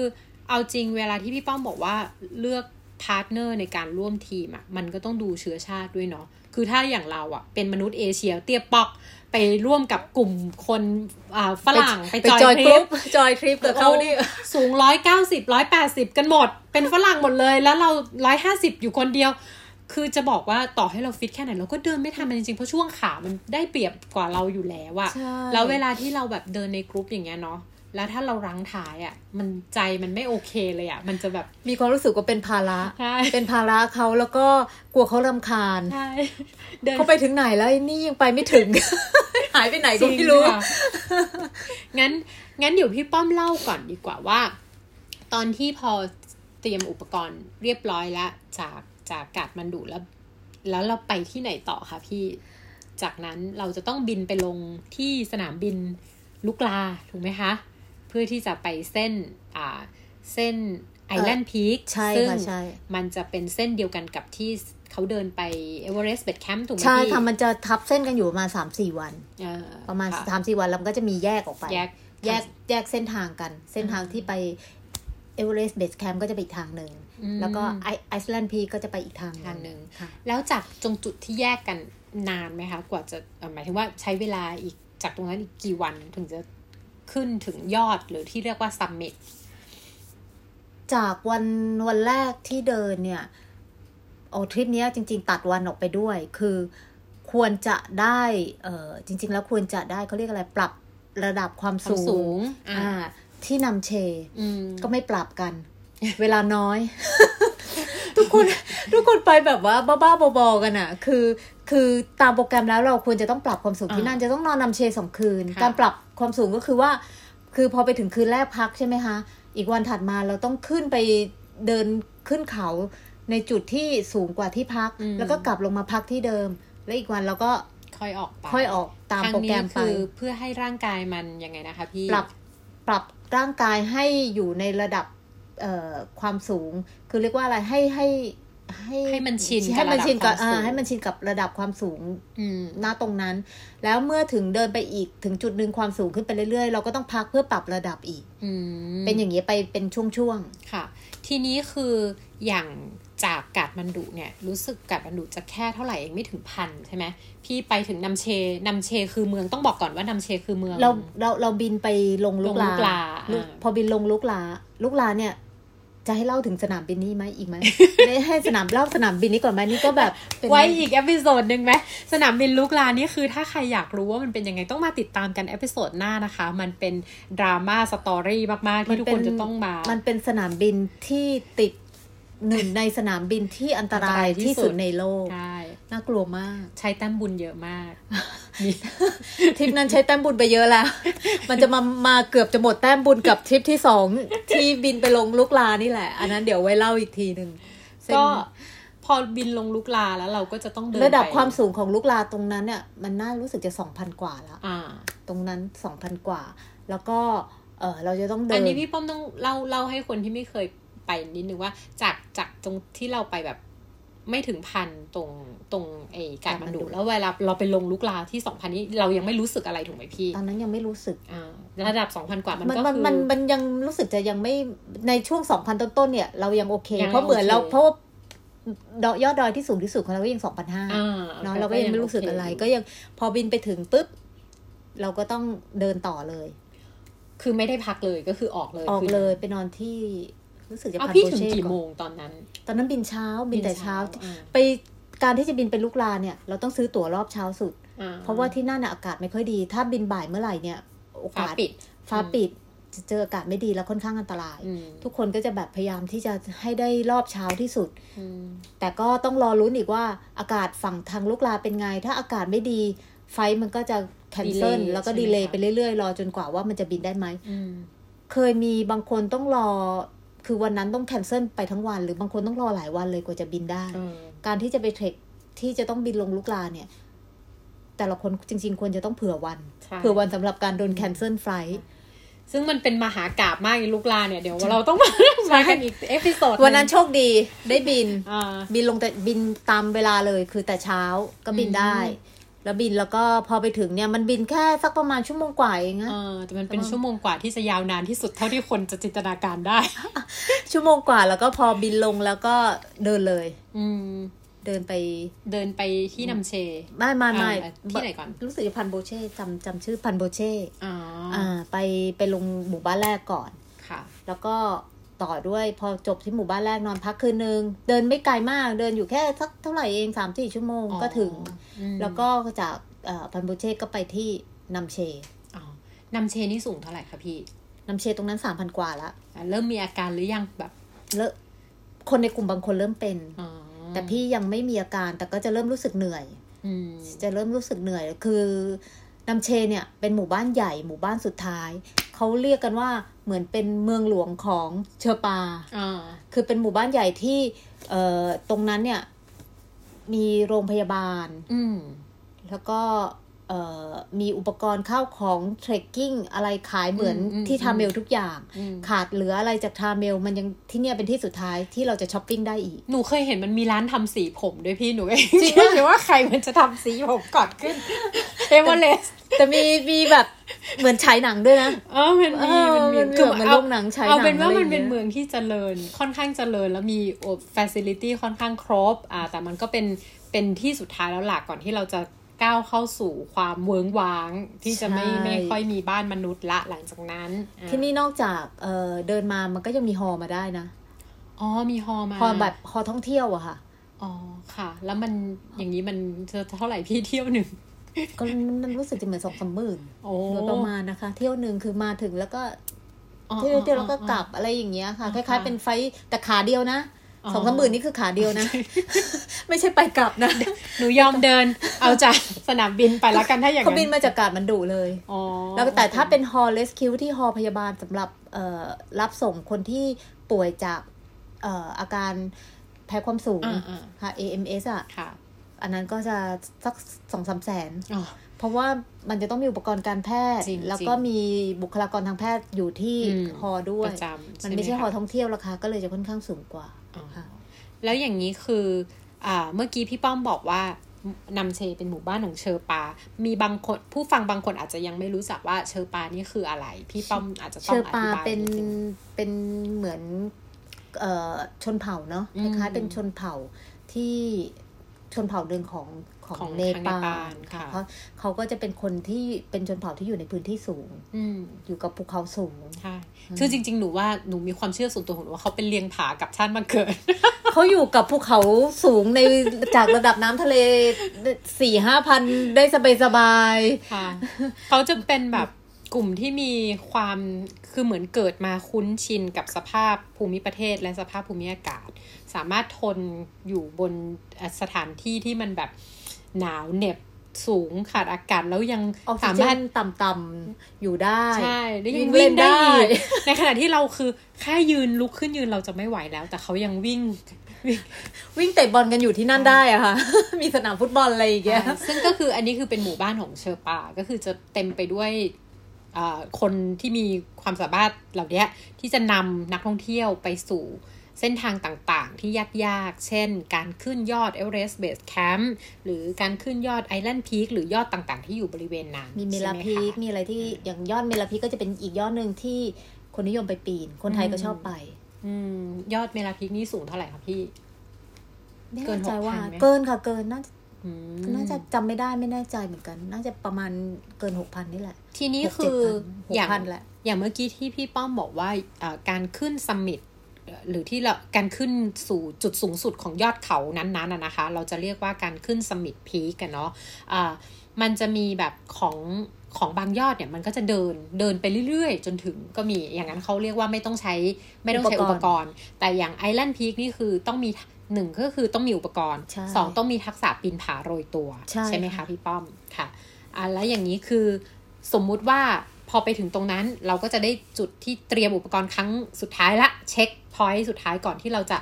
เอาจริงเวลาที่พี่ป้อมบอกว่าเลือก partner ในการร่วมทีมอะมันก็ต้องดูเชื้อชาติด้วยเนาะคือถ้าอย่างเราอะ เป็นมนุษย์เอเชียเตี้ยป๊อกไปร่วมกับกลุ่มคนอ่าฝรั่งไปไป join group join ทริปกับเขานี่สูงร้อยเก้าสิบร้อยแปดสิบกันหมด เป็นฝรั่งหมดเลย แล้วเราร้อยห้าสิบอยู่คนเดียว คือจะบอกว่าต่อให้เราฟิตแค่ไหน เราก็เดินไม่ทันมันจริงๆ เพราะช่วงขามันได้เปรียบกว่าเราอยู่แล้วอะใช่แล้วเวลาที่เราแบบเดินในกรุ๊ปอย่างเงี้ยเนาะ แล้วถ้าเรารั้งท้ายอะมันใจมันไม่โอเคเลยอะมันจะแบบมีความรู้สึกว่าเป็นภาระใช่เป็นภาระเขาแล้วก็กลัวเขารำคาญใช่เดินเขาไปถึงไหนแล้วไอ้นี่ยังไปไม่ถึง หายไปไหนก็ไม่รู้จงค่ะงั้นงั้นเดี๋ยวพี่ป้อมเล่าก่อนดีกว่าว่า ตอนที่พอเตรียมอุปกรณ์เรียบร้อยแล้วจากจากกาดมันดุแล้ว แล้วเราไปที่ไหนต่อคะพี่จากนั้นเราจะต้องบินไปลงที่สนามบินลุกลาถูกไหมคะ เพื่อที่จะไปเส้นอ่าเส้นไอแลนด์พีคใช่ซึ่งค่ะใช่มันจะเป็นเส้นเดียวกันกับที่เขาเดินไปเอเวอเรสต์เบสแคมป์ถูกไหมใช่พี่ค่ะมันจะทับเส้นกันอยู่ประมาณสามสี่วันเอ่อประมาณค่สามสี่วันแล้วมันก็จะมีแยกออกไป แยกแยกแยกเส้นทางกัน เส้นทางที่ไปเอเวอเรสต์เบสแคมป์ก็จะไปอีกทางหนึ่งอืมแล้วก็ไอไอซ์แลนด์พีก็จะไปอีกทางทางหนึ่งค่ะแล้วจากตรงจุดที่แยกกันนานไหมคะ กว่าจะเอ่อหมายถึงว่าใช้เวลาอีกจากตรงนั้นอีกกี่วันถึงจะ ขึ้นถึงยอดหรือที่เรียกว่าซัมมิตจากวันวันแรกที่เดินเนี่ยโอ้ทริปเนี้ยจริง ๆ ตัดวันออกไปด้วย คือควรจะได้เออจริง ๆ แล้วควรจะได้เขาเรียกอะไรปรับระดับความความสูสูงงอ่าอ่า ที่นำเชอืมก็ไม่ปรับกัน เวลาน้อย ทุกคนทุกคนไปแบบว่าบ้าๆบอๆกันอะ่ะ คือ คือตามโปรแกรมแล้วเราควรจะต้องปรับความสูงที่นั่นจะต้องนอนนำเชสองคืนค่ะการปรับ ความสูงก็คือว่า คือพอไปถึงคืนแรกพักใช่ไหมคะ อีกวันถัดมาเราต้องขึ้นไปเดินขึ้นเขาในจุดที่สูงกว่าที่พัก แล้วก็กลับลงมาพักที่เดิม แล้วอีกวันเราก็ค่อยออกไปค่อยออกตามทางโปรแกรนี้มไปคือเพื่อให้ร่างกายมันยังไงนะคะพี่ปรับปรับร่างกายให้อยู่ในระดับเอ่อความสูง คือเรียกว่าอะไรให้ให้ ให้ให้มันชินให้มันชินกับระดับความสูงอ่าให้มันชินกับระดับความสูงอืมณตรงนั้น แล้วเมื่อถึงเดินไปอีกถึงจุดหนึ่งความสูงขึ้นไปเรื่อยๆ เราก็ต้องพักเพื่อปรับระดับอีกอืมเป็นอย่างนี้ยไปเป็นช่วงค่ะ ทีนี้คืออย่างจากกาดมันดุเนี่ยรู้สึกกาดมันดุจะแค่เท่าไหร่เองไม่ถึงพันใช่ไหมพี่ไปถึงนำเชนำเชคือเมืองต้องบอกก่อนว่านำเชคือเมืองๆเราเราเราบินไปลงลุกลงลุกลาลุกอ่าพอบินลงลุกลาลุกลาเนี่ย จะให้เล่าถึงสนามบินนี้ไหมอีกไหมไม่ให้สนามเล่าสนามบินนี้ก่อนไหมนี่ก็แบบเป็นไว้อีก episode หนึ่งไหมสนามบินลูกลานี่คือถ้าใครอยากรู้ว่ามันเป็นยังไงต้องมาติดตามกัน episode หน้านะคะ มันเป็น drama story มากๆที่ทุกคนจะต้องมา มันเป็นสนามบินที่ติดหนึ่งในสนามบินที่อันตรายที่สุดในโลกใช่ น่ากลัวมาก ใช้แต้มบุญเยอะมากมีทริปนั้นใช้แต้มบุญไปเยอะแล้ว มันจะมามาเกือบจะหมดแต้มบุญกับทริปที่สองที่บินไปลงลูกลานี่แหละ อันนั้นเดี๋ยวไว้เล่าอีกทีหนึ่งเส้นก็พอบินลงลูกลาแล้วเราก็จะต้องเดินระดับไปความสูงของลูกลาตรงนั้นเนี่ยมันน่ารู้สึกจะสองพันกว่าแล้วอ่าตรงนั้นสองพันกว่า แล้วก็เออเราจะต้องเดิอันนนี้พี่ป้อมต้องเล่าเล่าให้คนที่ไม่เคยไปนิดนึงว่าจากจากตรงที่เราไปแบบ ไม่ถึงพันตรงตรงไอ้กาดมันดุแล้วเวลาเราไปลงลูกลาที่สองพันนี้เรายังไม่รู้สึกอะไรถูกไหมพี่ตอนนั้นยังไม่รู้สึกอ่าระดับสองพันกว่ามันมันก็มันคือมันมันยังรู้สึกจะยังไม่ในช่วงสองพันต้นๆเนี่ยเรายังโอเคยังเพราะเหมือนโอเคเราเพราะว่าดอยยอดดอยที่สูงที่สุดของเราก็ยังสองพันห้าอ่าเนาะเราก็ยังไม่รู้สึกอะไร ก็ยังพอบินไปถึงปุ๊บ เราก็ต้องเดินต่อเลย คือไม่ได้พักเลยก็คือออกเลยออกคืเลยไปนอนที่ รู้สึกจะเอาพันพี่โปถึงเช่กี่ก่โมอนงตอนนั้น ตอนนั้นบินเช้าบินแต่เช้าอ่าไปการที่จะบินไปลุกลาเนี่ย เราต้องซื้อตั๋วรอบเช้าสุดอ่เพราะว่าที่นั่นน่ะอากาศไม่ค่อยดี ถ้าบินบ่ายเมื่อไหร่เนี่ยโอฟ้ากาสปิดฟ้าปิดจะเจออากาศไม่ดีแล้วค่อนข้างอันตรายอืมทุกคนก็จะแบบพยายามที่จะให้ได้รอบเช้าที่สุดอืมแต่ก็ต้องรอรุ้นอีกว่าอากาศฝั่งทางลูกลาเป็นไง ถ้าอากาศไม่ดี flight มันก็จะแคนเซิล Delay แล้วก็ใช่ไหม delay คะไปเรื่อยๆ รอจนกว่าว่ามันจะบินได้ไหมอืมเคยมีบางคนต้องรอ คือวันนั้นต้อง cancel ไปทั้งวัน หรือบางคนต้องรอหลายวันเลยกว่าจะบินได้เออการที่จะไป trek ที่จะต้องบินลงลูกลาเนี่ย แต่ละคนจริง ๆ ควรจะต้องเผื่อวันใช่เผื่อวันสำหรับการโดน cancel flight ซึ่งมันเป็นมหากาพย์มากในลูกลาเนี่ยเดี๋ยวเราต้องมามากันอีกเอพิโซดวันนั้นโชคดีได้บินอ่าบินลงแต่บินตามเวลาเลยคือแต่เช้าก็บินได้อืม แล้วบินแล้วก็พอไปถึงเนี่ยมันบินแค่สักประมาณชั่วโมงกว่าเองนะเออแต่มันเป็นชั่วโมงกว่าที่จะยาวนานที่สุดเท่าที่คนจะจินตนาการได้ ชั่วโมงกว่าแล้วก็พอบินลงแล้วก็เดินเลย อืมเดินไปเดินไปที่นำเชไม่ไม่ไม่อ่าที่ไหนก่อนรู้สึกจะพันโบเช่จำจำชื่อพันโบเช่อ๋ออ่าไปไปลงหมู่บ้านแรกก่อนค่ะ แล้วก็ ต่อด้วย พอจบที่หมู่บ้านแรกนอนพักคืนนึง เดินไม่ไกลมากเดินอยู่แค่สักเท่าไหร่เองสามสี่ชั่วโมงก็ถึงอืมแล้วก็จากเอ่อพันโบเช่ก็ไปที่นำเชอ๋อนำเชนี่สูงเท่าไหร่คะพี่นำเชตรงนั้นสามพันกว่าละอะเริ่มมีอาการหรือยังแบบแล้วคนในกลุ่มบางคนเริ่มเป็นอ๋อแต่พี่ยังไม่มีอาการแต่ก็จะเริ่มรู้สึกเหนื่อยอืมจะเริ่มรู้สึกเหนื่อยคือ นำเชเนี่ยเป็นหมู่บ้านใหญ่หมู่บ้านสุดท้าย เขาเรียกกันว่าเหมือนเป็นเมืองหลวงของเชอร์ปาอ่าคือเป็นหมู่บ้านใหญ่ที่เอ่อตรงนั้นเนี่ย มีโรงพยาบาล อืมแล้วก็เอ่อ มีอุปกรณ์ข้าวของ trekking อะไรขายเหมือนอืมอืมที่ทาเมลทุกอย่างอืมขาดเหลืออะไรจากทาเมลมันยังที่เนี่ยเป็นที่สุดท้ายที่เราจะช้อปปิ้งได้อีก หนูเคยเห็นมันมีร้านทำสีผมด้วยพี่หนูเองจริงไม่ปะคิดว่าใครมันจะทำสีผมก่อนขึ้นเอเวอเรสต์แต่มีมีแบบเหมือนฉายหนังด้วยนะเออมันมีเออมันมีมันมีแบบเหมือนโรงหนังฉายหนังเอาเป็นว่าอะไรอมันย่างเงี้ยเป็นเมืองที่เจริญค่อนข้างเจริญแล้วมีฟ a ซิลิตี้ค่อนข้างครบอ่าแต่มันก็เป็นเป็นที่สุดท้ายแล้วหลักก่อนที่เราจะ ก้าวเข้าสู่ความเวิงว้างที่จะไม่ไม่ค่อยมีบ้านมนุษย์ละหลังจากนั้นอ่าที่นี่นอกจากเอ่อเดินมามันก็ยังมีฮอลล์มาได้นะ อ๋อมีฮอลล์มาฮอลล์แบบฮอลล์ท่องเที่ยวอะค่ะ อ๋อค่ะ แล้วมันอย่างนี้มันจะเท่าไหร่พี่เที่ยวหนึ่งก็มันรู้สึกจะเหมือนสองสามหมื่นโอ้โดยประมาณนะคะ เที่ยวหนึ่งคือมาถึงแล้วก็อ๋อเที่ยวเที่ยวแล้วก็อ๋อกลับอะไรอย่างเงี้ยค่ะอ๋อคล้ายค่ะๆเป็นไฟล์แต่ขาเดียวนะอ๋อ สองสามหมื่นนี่คือขาเดียวนะ ไม่ใช่ไปกลับนะ หนูยอมเดิน เอาจากสนามบินไปแล้วกันถ้าอย่างเขานั้นบินมาจากกาดมันดุเลยอ๋อแล้วแต่ถ้าเป็นฮอลเลสคิวที่ฮอพยาบาลสำหรับเอ่อรับส่งคนที่ป่วยจากเอ่ออาการแพ้ความสูงอ่าอ่าค่ะ AMS อะค่ะอันนั้นก็จะสักสองสามแสนอ๋อเพราะว่ามันจะต้องมีอุปกรณ์การแพทย์จริงแล้วจริงก็มีบุคลากรทางแพทย์อยู่ที่อืมฮอด้วยประจำมันไม่ใช่ไหฮอคะท่องเที่ยวราคาก็เลยจะค่อนข้างสูงกว่าอ๋อค่ะ แล้วอย่างนี้คืออ่าเมื่อกี้พี่ป้อมบอกว่านำเชเป็นหมู่บ้านของเชอปา มีบางคนผู้ฟังบางคนอาจจะยังไม่รู้จักว่าเชอปานี่คืออะไร พี่ป้อมอาจจะต้เชองออปาธิบายเป็นดงเป็นเหมือนเอ่อชนเผ่าเนาะอืคมล้ายๆเป็นชนเผ่าที่ชนเผ่าหนึ่งของ ของของเนทางปาเนปาลลค่ะค่ะเพราะเขาก็จะเป็นคนที่เป็นชนเผ่าที่อยู่ในพื้นที่สูง อืมอยู่กับภูเขาสูงใช่คือจริง ๆ หนูว่าหนูมีความเชื่อส่วนตัวของหนูว่าเขาเป็นเลียงผากับชาติมาเกิดเขาอยู่กับภูเขาสูงในจากระดับน้ำทะเลสี่ห้าพันได้สบายสบายๆค่ะเขาจะเป็นแบบกลุ่มที่มีความคือเหมือนเกิดมาคุ้นชินกับสภาพภูมิประเทศและสภาพภูมิอากาศ สามารถทนอยู่บนเอ่อสถานที่ที่มันแบบ หนาวเหน็บสูงขาดอากาศแล้วยังออกซิสาเจมารถนต่ำๆอยู่ได้ ใช่แล้วยัวิ่งงวิ่เล่งนได้ได้อีกในขณะที่เราคือแค่ยืนลุกขึ้นยืนเราจะไม่ไหวแล้ว แต่เขายังวิ่ง วิ่งเตะบอลกันอยู่ที่นั่นได้อะค่ะ มีสนามฟุตบอลอะไรอย่างเงี้ยซึ่งก็คืออันนี้คือเป็นหมู่บ้านของเชอร์ปา ก็คือจะเต็มไปด้วยอ่าคนที่มีความสามารถเหล่านี้ที่จะนำนักท่องเที่ยวไปสู่ เส้นทางต่างๆ ที่ยากๆ เช่น การขึ้นยอดเอเวอเรสต์เบสแคมป์หรือการขึ้นยอดไอแลนด์พีคหรือยอดต่างๆ ที่อยู่บริเวณนั้นมีเมลาใช่ไหพีกคะมีอะไรที่อย่างยอดเมลาพีกก็จะเป็นอีกยอดหนึ่งที่คนนิยมไปปีน คนไทยก็ชอบไปอืมยอดเมลาพีคนี่สูงเท่าไหร่คะพี่ไม่เกินแน่ใจว่า6,000ไหมเกินค่ะ เกินน่าจะอืมน่าจะจำไม่ได้ไม่แน่ใจเหมือนกัน น่าจะประมาณเกินหกพันนี่แหละ ทีนี้หกคืเจ็ดอพันหกอย่างพันแหละอย่างเมื่อกี้ที่พี่ป้อมบอกว่าเอ่อการขึ้นซัมมิต หรือที่เราการขึ้นสู่จุดสูงสุดของยอดเขานั้นๆนะนะคะ เราจะเรียกว่าการขึ้นซัมมิตพีกันเนาะะมันจะมีแบบของของบางยอดเนี่ยมันก็จะเดินเดินไปเรื่อยๆ จนถึงก็มีอย่างนั้นเขาเรียกว่าไม่ต้องใช้ไม่ต้องใช้อุอุปปกกรณ์รณ์ แต่อย่างไอแลนด์พีคนี่คือต้องมีหนึ่งก็คือต้องมีอุปกรณ์ใช่สองต้องมีทักษะปีนผาโรยตัวใช่ไหมค่ะคะพี่ป้อมค่ะอะแล้วอย่างนี้คือสมมุติว่าพอไปถึงตรงนั้นเราก็จะได้จุดที่เตรียมอุปกรณ์ครั้งสุดท้ายละ เช็ค พอยต์สุดท้ายก่อนที่เราจะ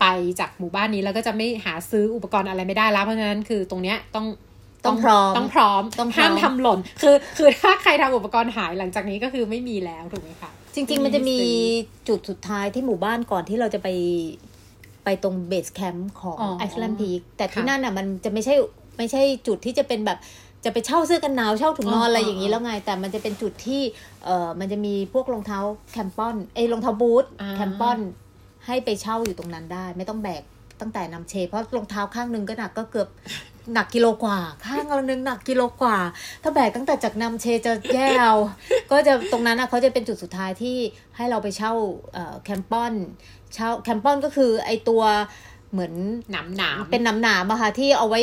ไปจากหมู่บ้านนี้แล้วก็จะไม่หาซื้ออุปกรณ์อะไรไม่ได้แล้ว เพราะฉะนั้นคือตรงเนี้ยต้องต้องพร้อมต้องพร้อมต้องพร้อมห้ามทำหล่น คือ คือถ้าใครทำอุปกรณ์หายหลังจากนี้ก็คือไม่มีแล้วถูกไหมคะจริง ๆ มันจะมีจุดสุดท้ายที่หมู่บ้านก่อนที่เราจะไปไปตรง base camp ของอ๋อ Island Peak แต่ที่ค่ะนั่นอะมันจะไม่ใช่ไม่ใช่จุดที่จะเป็นแบบ จะไปเช่าเสื้อกันหนาวเช่าถุงนอนอ๋อออะไรอย่างนี้แล้วไง แต่มันจะเป็นจุดที่เออมันจะมีพวกรองเท้า crampon เอ้ยรองเท้าบูทอ่า crampon ให้ไปเช่าอยู่ตรงนั้นได้ ไม่ต้องแบกตั้งแต่นัมเช เพราะรองเท้าข้างหนึ่งก็หนักก็เกือบหนักกิโลกว่า ข้างเรานึงหนักกิโลกว่า ถ้าแบกตั้งแต่จากนัมเชจะแย่เอาก็จะตรงนั้นนะเขาจะเป็นจุดสุดท้ายที่ให้เราไปเช่าเอ่อ crampon เช่า crampon ก็คือไอตัวเหมือนหนามหนามเป็นหนามหนามๆอะค่ะที่เอาไว้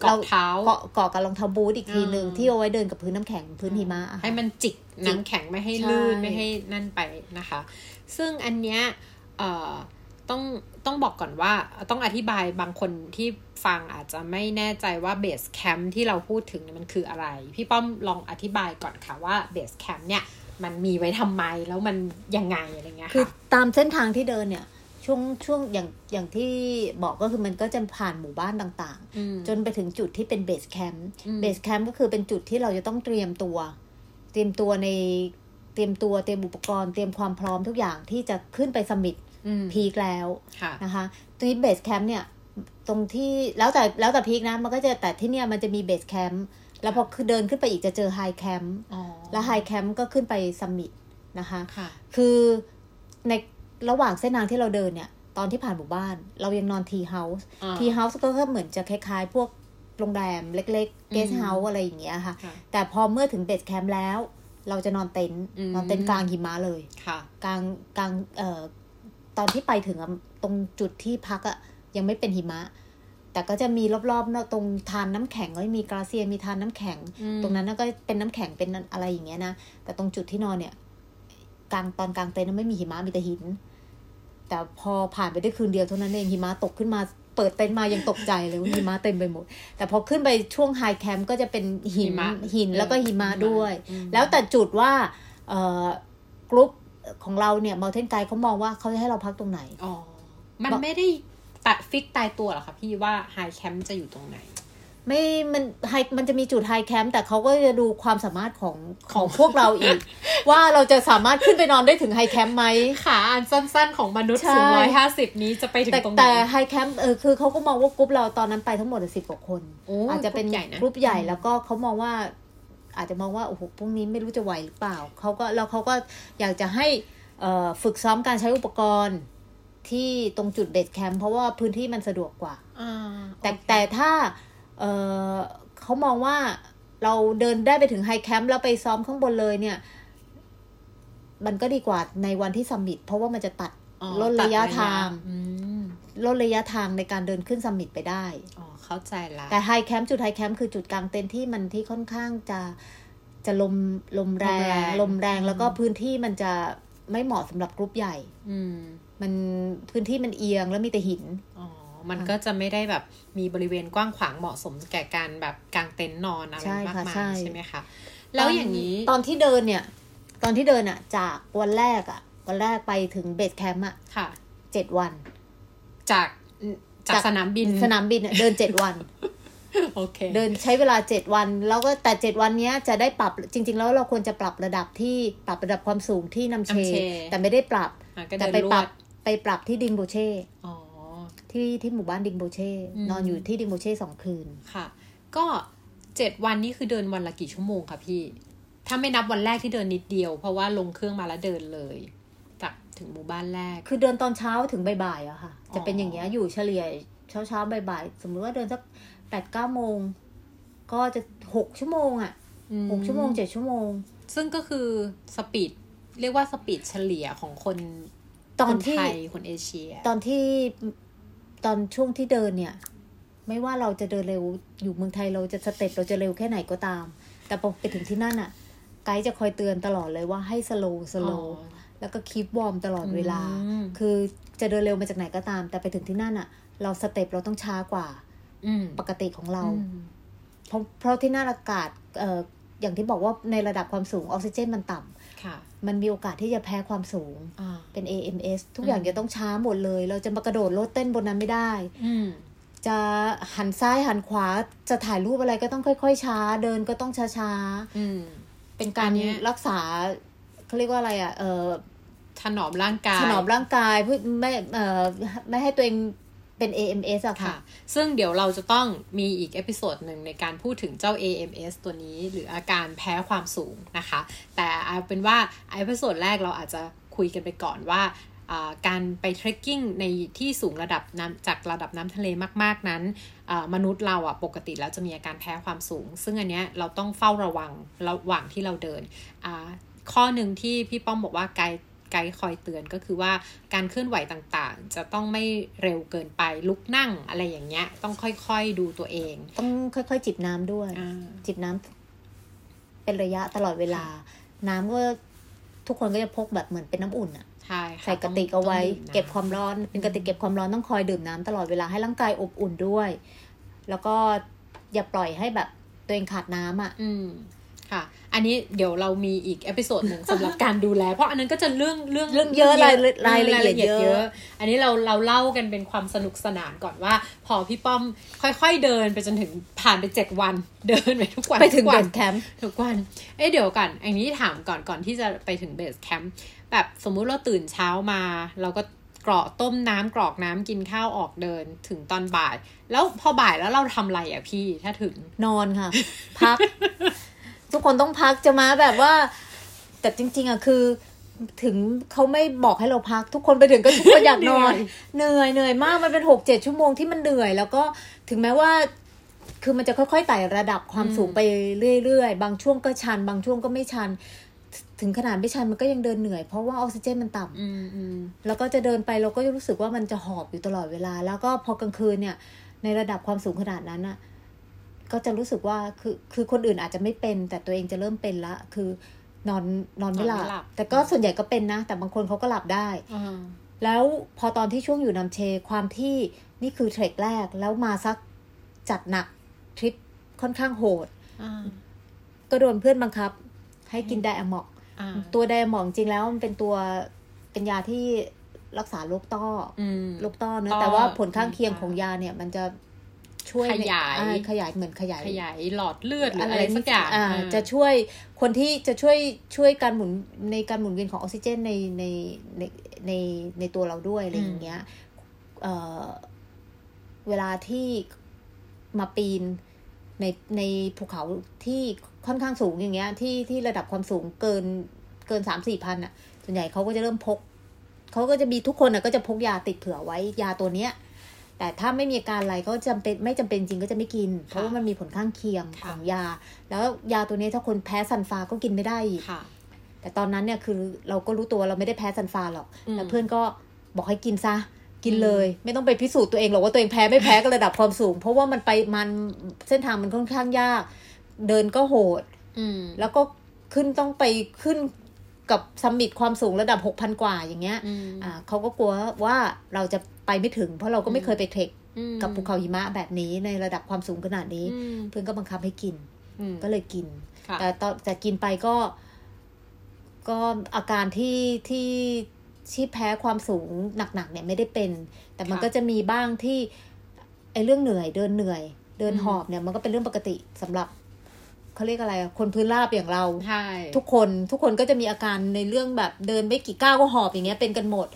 เกาะเท้าเกาะเกาะกับรองเท้าบูทอีกทีหนึ่งอ่าที่เอาไว้เดินกับพื้นน้ำแข็งพื้นหิมะอะค่ะให้มันจิกจิกน้ำแข็งไม่ให้ใช่ลื่นไม่ให้นั่นไปนะคะ ซึ่งอันเนี้ยเอ่อต้องต้องบอกก่อนว่าต้องอธิบายบางคนที่ฟังอาจจะไม่แน่ใจว่า base camp ที่เราพูดถึงเนี่ยมันคืออะไร พี่ป้อมลองอธิบายก่อนค่ะว่า base camp เนี่ยมันมีไว้ทำไมแล้วมันยังไงอะไรเงี้ยคือค่ะตามเส้นทางที่เดินเนี่ย ช่วงช่วงอย่างอย่างที่บอกก็คือมันก็จะผ่านหมู่บ้านต่างอืมๆจนไปถึงจุดที่เป็น base camp อืม base camp ก็คือเป็นจุดที่เราจะต้องเตรียมตัว เตรียมตัวในเตรียมตัวเตรียมอุปกรณ์เตรียมความพร้อมทุกอย่างที่จะขึ้นไป summit อืม peak แล้วค่ะนะคะตรงนี้ base camp เนี่ยตรงที่แล้วแต่แล้วแต่ peak นะมันก็จะแต่ที่เนี่ยมันจะมี base camp แล้วพอคือเดินขึ้นไปอีกจะเจอ high camp อ๋อแล้ว high camp ก็ขึ้นไป summit นะคะค่ะคือใน ระหว่างเส้นทางที่เราเดินเนี่ย ตอนที่ผ่านหมู่บ้าน เรายังนอน tea house อ่า tea house ก็เหมือนจะคล้าย ๆ พวกโรงแรมเล็กๆ guest อืม house อะไรอย่างเงี้ยค่ะค่ะ แต่พอเมื่อถึง base camp แล้ว เราจะนอนเต็นท์อืมนอนเต็นท์กลางหิมะเลยค่ะ กลางกลางเอ่อตอนที่ไปถึงอะตรงจุดที่พักอะยังไม่เป็นหิมะ แต่ก็จะมีรอบๆเนอะตรงทานน้ำแข็งก็มีกราเซียมีทานน้ำแข็งอืมตรงนั้นน่ะก็เป็นน้ำแข็งเป็นอะไรอย่างเงี้ยนะแต่ตรงจุดที่นอนเนี่ย กลางตอนกลางเต็นท์ไม่มีหิมะมีแต่หิน แต่พอผ่านไปได้คืนเดียวเท่านั้นเองหิมะตกขึ้นมาเปิดเต็นท์มายังตกใจเลยว่าหิมะเต็มไปหมด แต่พอขึ้นไปช่วงไฮแคมป์ก็จะเป็นหินหิมะหินแล้วก็หิมะด้วยอืมแล้วแต่จุดว่าเอ่อกรุ๊ปของเราเนี่ย mountain guide เขามองว่าเขาจะให้เราพักตรงไหนอ๋อมันไม่ได้ตัด fix ตายตัวหรอคะพี่ว่า high camp จะอยู่ตรงไหน ไม่มัน high มันจะมีจุด high camp แต่เขาก็จะดูความสามารถของของพวกเราอีก ว่าเราจะสามารถขึ้นไปนอนได้ถึง high camp ไหมขาอันสั้นๆของมนุษย์ใช่สูงร้อยห้าสิบนี้จะไปถึงแต่ตรงไหนแต่ high camp เออคือเขาก็มองว่ากรุ๊ปเราตอนนั้นไปทั้งหมดสิบกว่าคนโอ้อาจจะเป็นกรุ๊ปใหญ่นะกรุ๊ปใหญ่แล้วก็เขามองว่า อาจจะมองว่าโอ้โหพวกนี้ไม่รู้จะไหวหรือเปล่าเขาก็แล้วเขาก็อยากจะให้เอ่อฝึกซ้อมการใช้อุปกรณ์ที่ตรงจุด base camp เพราะว่าพื้นที่มันสะดวกกว่าอ่าแต่โอเคแต่ถ้า เออเขามองว่าเราเดินได้ไปถึง high camp แล้วไปซ้อมข้างบนเลยเนี่ย มันก็ดีกว่าในวันที่ summit เพราะว่ามันจะตัดอ๋อลดระยะตัดทางอืมลดระยะทางในการเดินขึ้น summit ไปได้ อ๋อ เข้าใจละแต่ high camp จุด high camp คือจุดกางเต็นท์ที่มันที่ค่อนข้างจะจะลมลมแรง ลมแรงแล้วก็พื้นที่มันจะไม่เหมาะสำหรับกรุ๊ปใหญ่ อืม มันพื้นที่มันเอียงแล้วมีแต่หิน อ๋อ มันก็จะไม่ได้แบบมีบริเวณกว้างขวางเหมาะสมแก่การแบบกางเต็นท์นอนอะไรใช่มากค่ะมายใช่ใช่ไหมคะ แล้วอย่างนี้ตอนที่เดินเนี่ย ตอนที่เดินอะจากวันแรกอะวันแรกไปถึง base campมป์อะค่ะเจ็ดวัน จากจากสนามบินสนามบินอะเดินเจ็ดวันโอเค เดินใช้เวลาเจ็ดวัน แล้วก็แต่เจ็ดวันเนี้ยจะได้ปรับจริง ๆ แล้วเราควรจะปรับระดับที่ปรับระดับความสูงที่นำเชนำเช แต่ไม่ได้ปรับอะก็แต่เดินไปลปวรัดบไปปรับที่ดิงโบเช่อ๋อ ที่ที่หมู่บ้านดิงโบเช่อืมนอนอยู่ที่ดิงโบเช่สองคืน ค่ะ ก็เจ็ดวันนี้คือเดินวันละกี่ชั่วโมงคะพี่ ถ้าไม่นับวันแรกที่เดินนิดเดียว เพราะว่าลงเครื่องมาแล้วเดินเลยจากถึงหมู่บ้านแรก คือเดินตอนเช้าถึงบ่ายๆอะค่ะ จะเป็นอ๋อออย่างเงี้ยอยู่เฉลี่ยเช้าเช้าๆบ่ายๆสมมติว่าเดินสักแปดเก้าโมงก็จะหกชั่วโมงอะหกชั่วโมงเจ็ดชั่วโมง ซึ่งก็คือ speed เรียกว่า speed เฉลี่ยของคนตอนคนที่ไทยคนเอเชีย ตอนที่ ตอนช่วงที่เดินเนี่ย ไม่ว่าเราจะเดินเร็วอยู่เมืองไทยเราจะ step เราจะเร็วแค่ไหนก็ตาม แต่พอไปถึงที่นั่นอะไกด์จะคอยเตือนตลอดเลยว่าให้ slow slow อ๋อแล้วก็ keep warm ตลอดเวลาอืมคือจะเดินเร็วมาจากไหนก็ตาม แต่ไปถึงที่นั่นอะเรา step เราต้องช้ากว่าอืมปกติของเราอืมเพราะเพราะที่นั่นอากาศเอ่ออย่างที่บอกว่าในระดับความสูงออกซิเจนมันต่ำค่ะ มันมีโอกาสที่จะแพ้ความสูงอ่าเป็น AMS ทุกอย่างจะต้องช้าหมดเลย เราจะมากระโดดโลดเต้นบนนั้นไม่ได้อืมจะหันซ้ายหันขวาจะถ่ายรูปอะไรก็ต้องค่อยๆ ช้า เดินก็ต้องช้าอืมๆเป็นการอันเนี้ยรักษาเขาเรียกว่าอะไรอะเออถนอมร่างกายถนอมร่างกายเพื่อไม่เอ่อไม่ให้ตัวเอง เป็น AMS อะค่ะ ซึ่งเดี๋ยวเราจะต้องมีอีก episode หนึ่งในการพูดถึงเจ้า AMS ตัวนี้ หรืออาการแพ้ความสูงนะคะ แต่เอาเป็นว่า episode แรกเราอาจจะคุยกันไปก่อนว่าการไปเทรคกิ้งในที่สูงระดับน้ำจากระดับน้ำทะเลมาก ๆ นั้น มนุษย์เราอะปกติแล้วจะมีอาการแพ้ความสูง ซึ่งอันเนี้ยเราต้องเฝ้าระวังระหว่างที่เราเดิน ข้อหนึ่งที่พี่ป้อมบอกว่าไกด์ ไกด์คอยเตือนก็คือว่าการเคลื่อนไหวต่างๆ จะต้องไม่เร็วเกินไปลุกนั่งอะไรอย่างเงี้ย ต้องค่อยๆดูตัวเอง ต้องค่อยๆจิบน้ำด้วยอ่าจิบน้ำเป็นระยะตลอดเวลา น้ำก็ทุกคนก็จะพกแบบเหมือนเป็นน้ำอุ่นอะใช่ค่ะใส่กระติกเอาไว้ต้องดื่มน้ำเก็บความร้อน เป็นกระติกเก็บความร้อนต้องคอยดื่มน้ำตลอดเวลาให้ร่างกายอบอุ่นด้วย แล้วก็อย่าปล่อยให้แบบตัวเองขาดน้ำอะอืม ค่ะ อันนี้เดี๋ยวเรามีอีก episode หนึ่งสำหรับการดูแล เพราะอันนั้นก็จะเรื่องเรื่องเรื่องเยอะรายละรายละเอียดเยอะ อันนี้เราเราเล่ากันเป็นความสนุกสนานก่อนว่า พอพี่ป้อมค่อยๆเดินไปจนถึงผ่านไปเจ็ดวัน เดินไปทุกวันไปถึงทุกเดวันนแคมป์ทุกวันเอ้ยเดี๋ยวก่อนอันนี้ถามก่อนก่อนที่จะไปถึง base camp แบบสมมุติเราตื่นเช้ามาเราก็กรอกต้มน้ำกรอกน้ำกินข้าวออกเดินถึงตอนบ่าย แล้วพอบ่ายแล้วเราทำอะไรอะพี่ถ้าถึงนอนค่ะ พัก ทุกคนต้องพักจะมาแบบว่า แต่จริง ๆอะคือ ถึงเขาไม่บอกให้เราพัก ทุกคนไปถึงก็ทุกคนอยากนอนเหนื่อยเหนื่อยมากมันเป็นหกเจ็ดชั่วโมงที่มันเหนื่อย แล้วก็ถึงแม้ว่า คือมันจะค่อยๆไต่ระดับความสูงไปเรื่อยๆ บางช่วงก็ชัน บางช่วงก็ไม่ชันถึงขนาดไม่ชันมันก็ยังเดินเหนื่อย เพราะว่าออกซิเจนมันต่ำอืมอืมแล้วก็จะเดินไปเราก็จะรู้สึกว่ามันจะหอบอยู่ตลอดเวลา แล้วก็พอกลางคืนเนี่ย ในระดับความสูงขนาดนั้นน่ะ ก็จะรู้สึกว่าคือคือคนอื่นอาจจะไม่เป็น แต่ตัวเองจะเริ่มเป็นละคือนอนนอนไม่หลับนอนไม่หลับแต่ก็ส่วนใหญ่ก็เป็นนะ แต่บางคนเขาก็หลับได้อ่าแล้วพอตอนที่ช่วงอยู่นำเช ความที่นี่คือเทรคแรกแล้วมาสักจัดหนักทริปค่อนข้างโหดอ่าก็โดนเพื่อนบังคับ ให้กินไดอะมอกอ่าตัวไดอะมอกจริงแล้วมันเป็นตัวเป็นยาที่รักษาโรคต้ออืมลูกต้อเนต้อะอแต่ว่าผลข้างเคียงอืมของยาเนี่ย มันจะ ช่วยในขยายอ่ขยายเหมือนขยายขยายหลอดเลือดหรืออะไรสักอย่างอ่าอ่าจะช่วยคนที่จะช่วยช่วยการหมุนในการหมุนเวียนของออกซิเจนในในในในในตัวเราด้วยอะไรอย่างเงี้ยเอ่อเวลาที่มาปีนในในภูเขาที่ค่อนข้างสูงอย่างเงี้ย ที่ที่ระดับความสูงเกินเกินสามสี่พันอะ ส่วนใหญ่เขาก็จะเริ่มพกเขาก็จะมีทุกคนนะก็จะพกยาติดเผื่อไว้ยาตัวเนี้ย แต่ถ้าไม่มีอาการอะไรก็จำเป็นไม่จำเป็นจริงก็จะไม่กิน เพราะว่ามันมีผลข้างเคียงค่ะของยา แล้วยาตัวนี้ถ้าคนแพ้ซันฟาก็กินไม่ได้อีกค่ะแต่ตอนนั้นเนี่ยคือเราก็รู้ตัวเราไม่ได้แพ้ซันฟาหรอกอืมแล้วเพื่อนก็บอกให้กินซะกินเลย ไม่ต้องไปพิสูจน์ตัวเองหรอกว่าตัวเองแพ้ไม่แพ้ก็ระดับความสูง เพราะว่ามันไปมันเส้นทางมันค่อนข้างยาก เดินก็โหด อืมแล้วก็ขึ้นต้องไปขึ้นกับซัมมิตความสูงระดับหกพันกว่าอย่างเงี้ยอืมอ่าเขาก็กลัวว่าเราจะ ไปไม่ถึง เพราะเราก็ไม่เคยไปเทรคอืมกับภูเขาหิมะแบบนี้ในระดับความสูงขนาดนี้อืมเพื่อนก็บังคับให้กินอืมก็เลยกินค่ะแต่ตอนแต่กินไปก็ ก็อาการที่ที่ที่แพ้ความสูงหนักๆเนี่ยไม่ได้เป็น แต่มันค่ะก็จะมีบ้างที่ไอ้เรื่องเหนื่อยเดินเหนื่อย เดินอืมหอบเนี่ยมันก็เป็นเรื่องปกติสำหรับเขาเรียกอะไรอะคนพื้นราบอย่างเราใช่ทุกคนทุกคนก็จะมีอาการในเรื่องแบบเดินไม่กี่ก้าวก็หอบอย่างเงี้ยเป็นกันหมด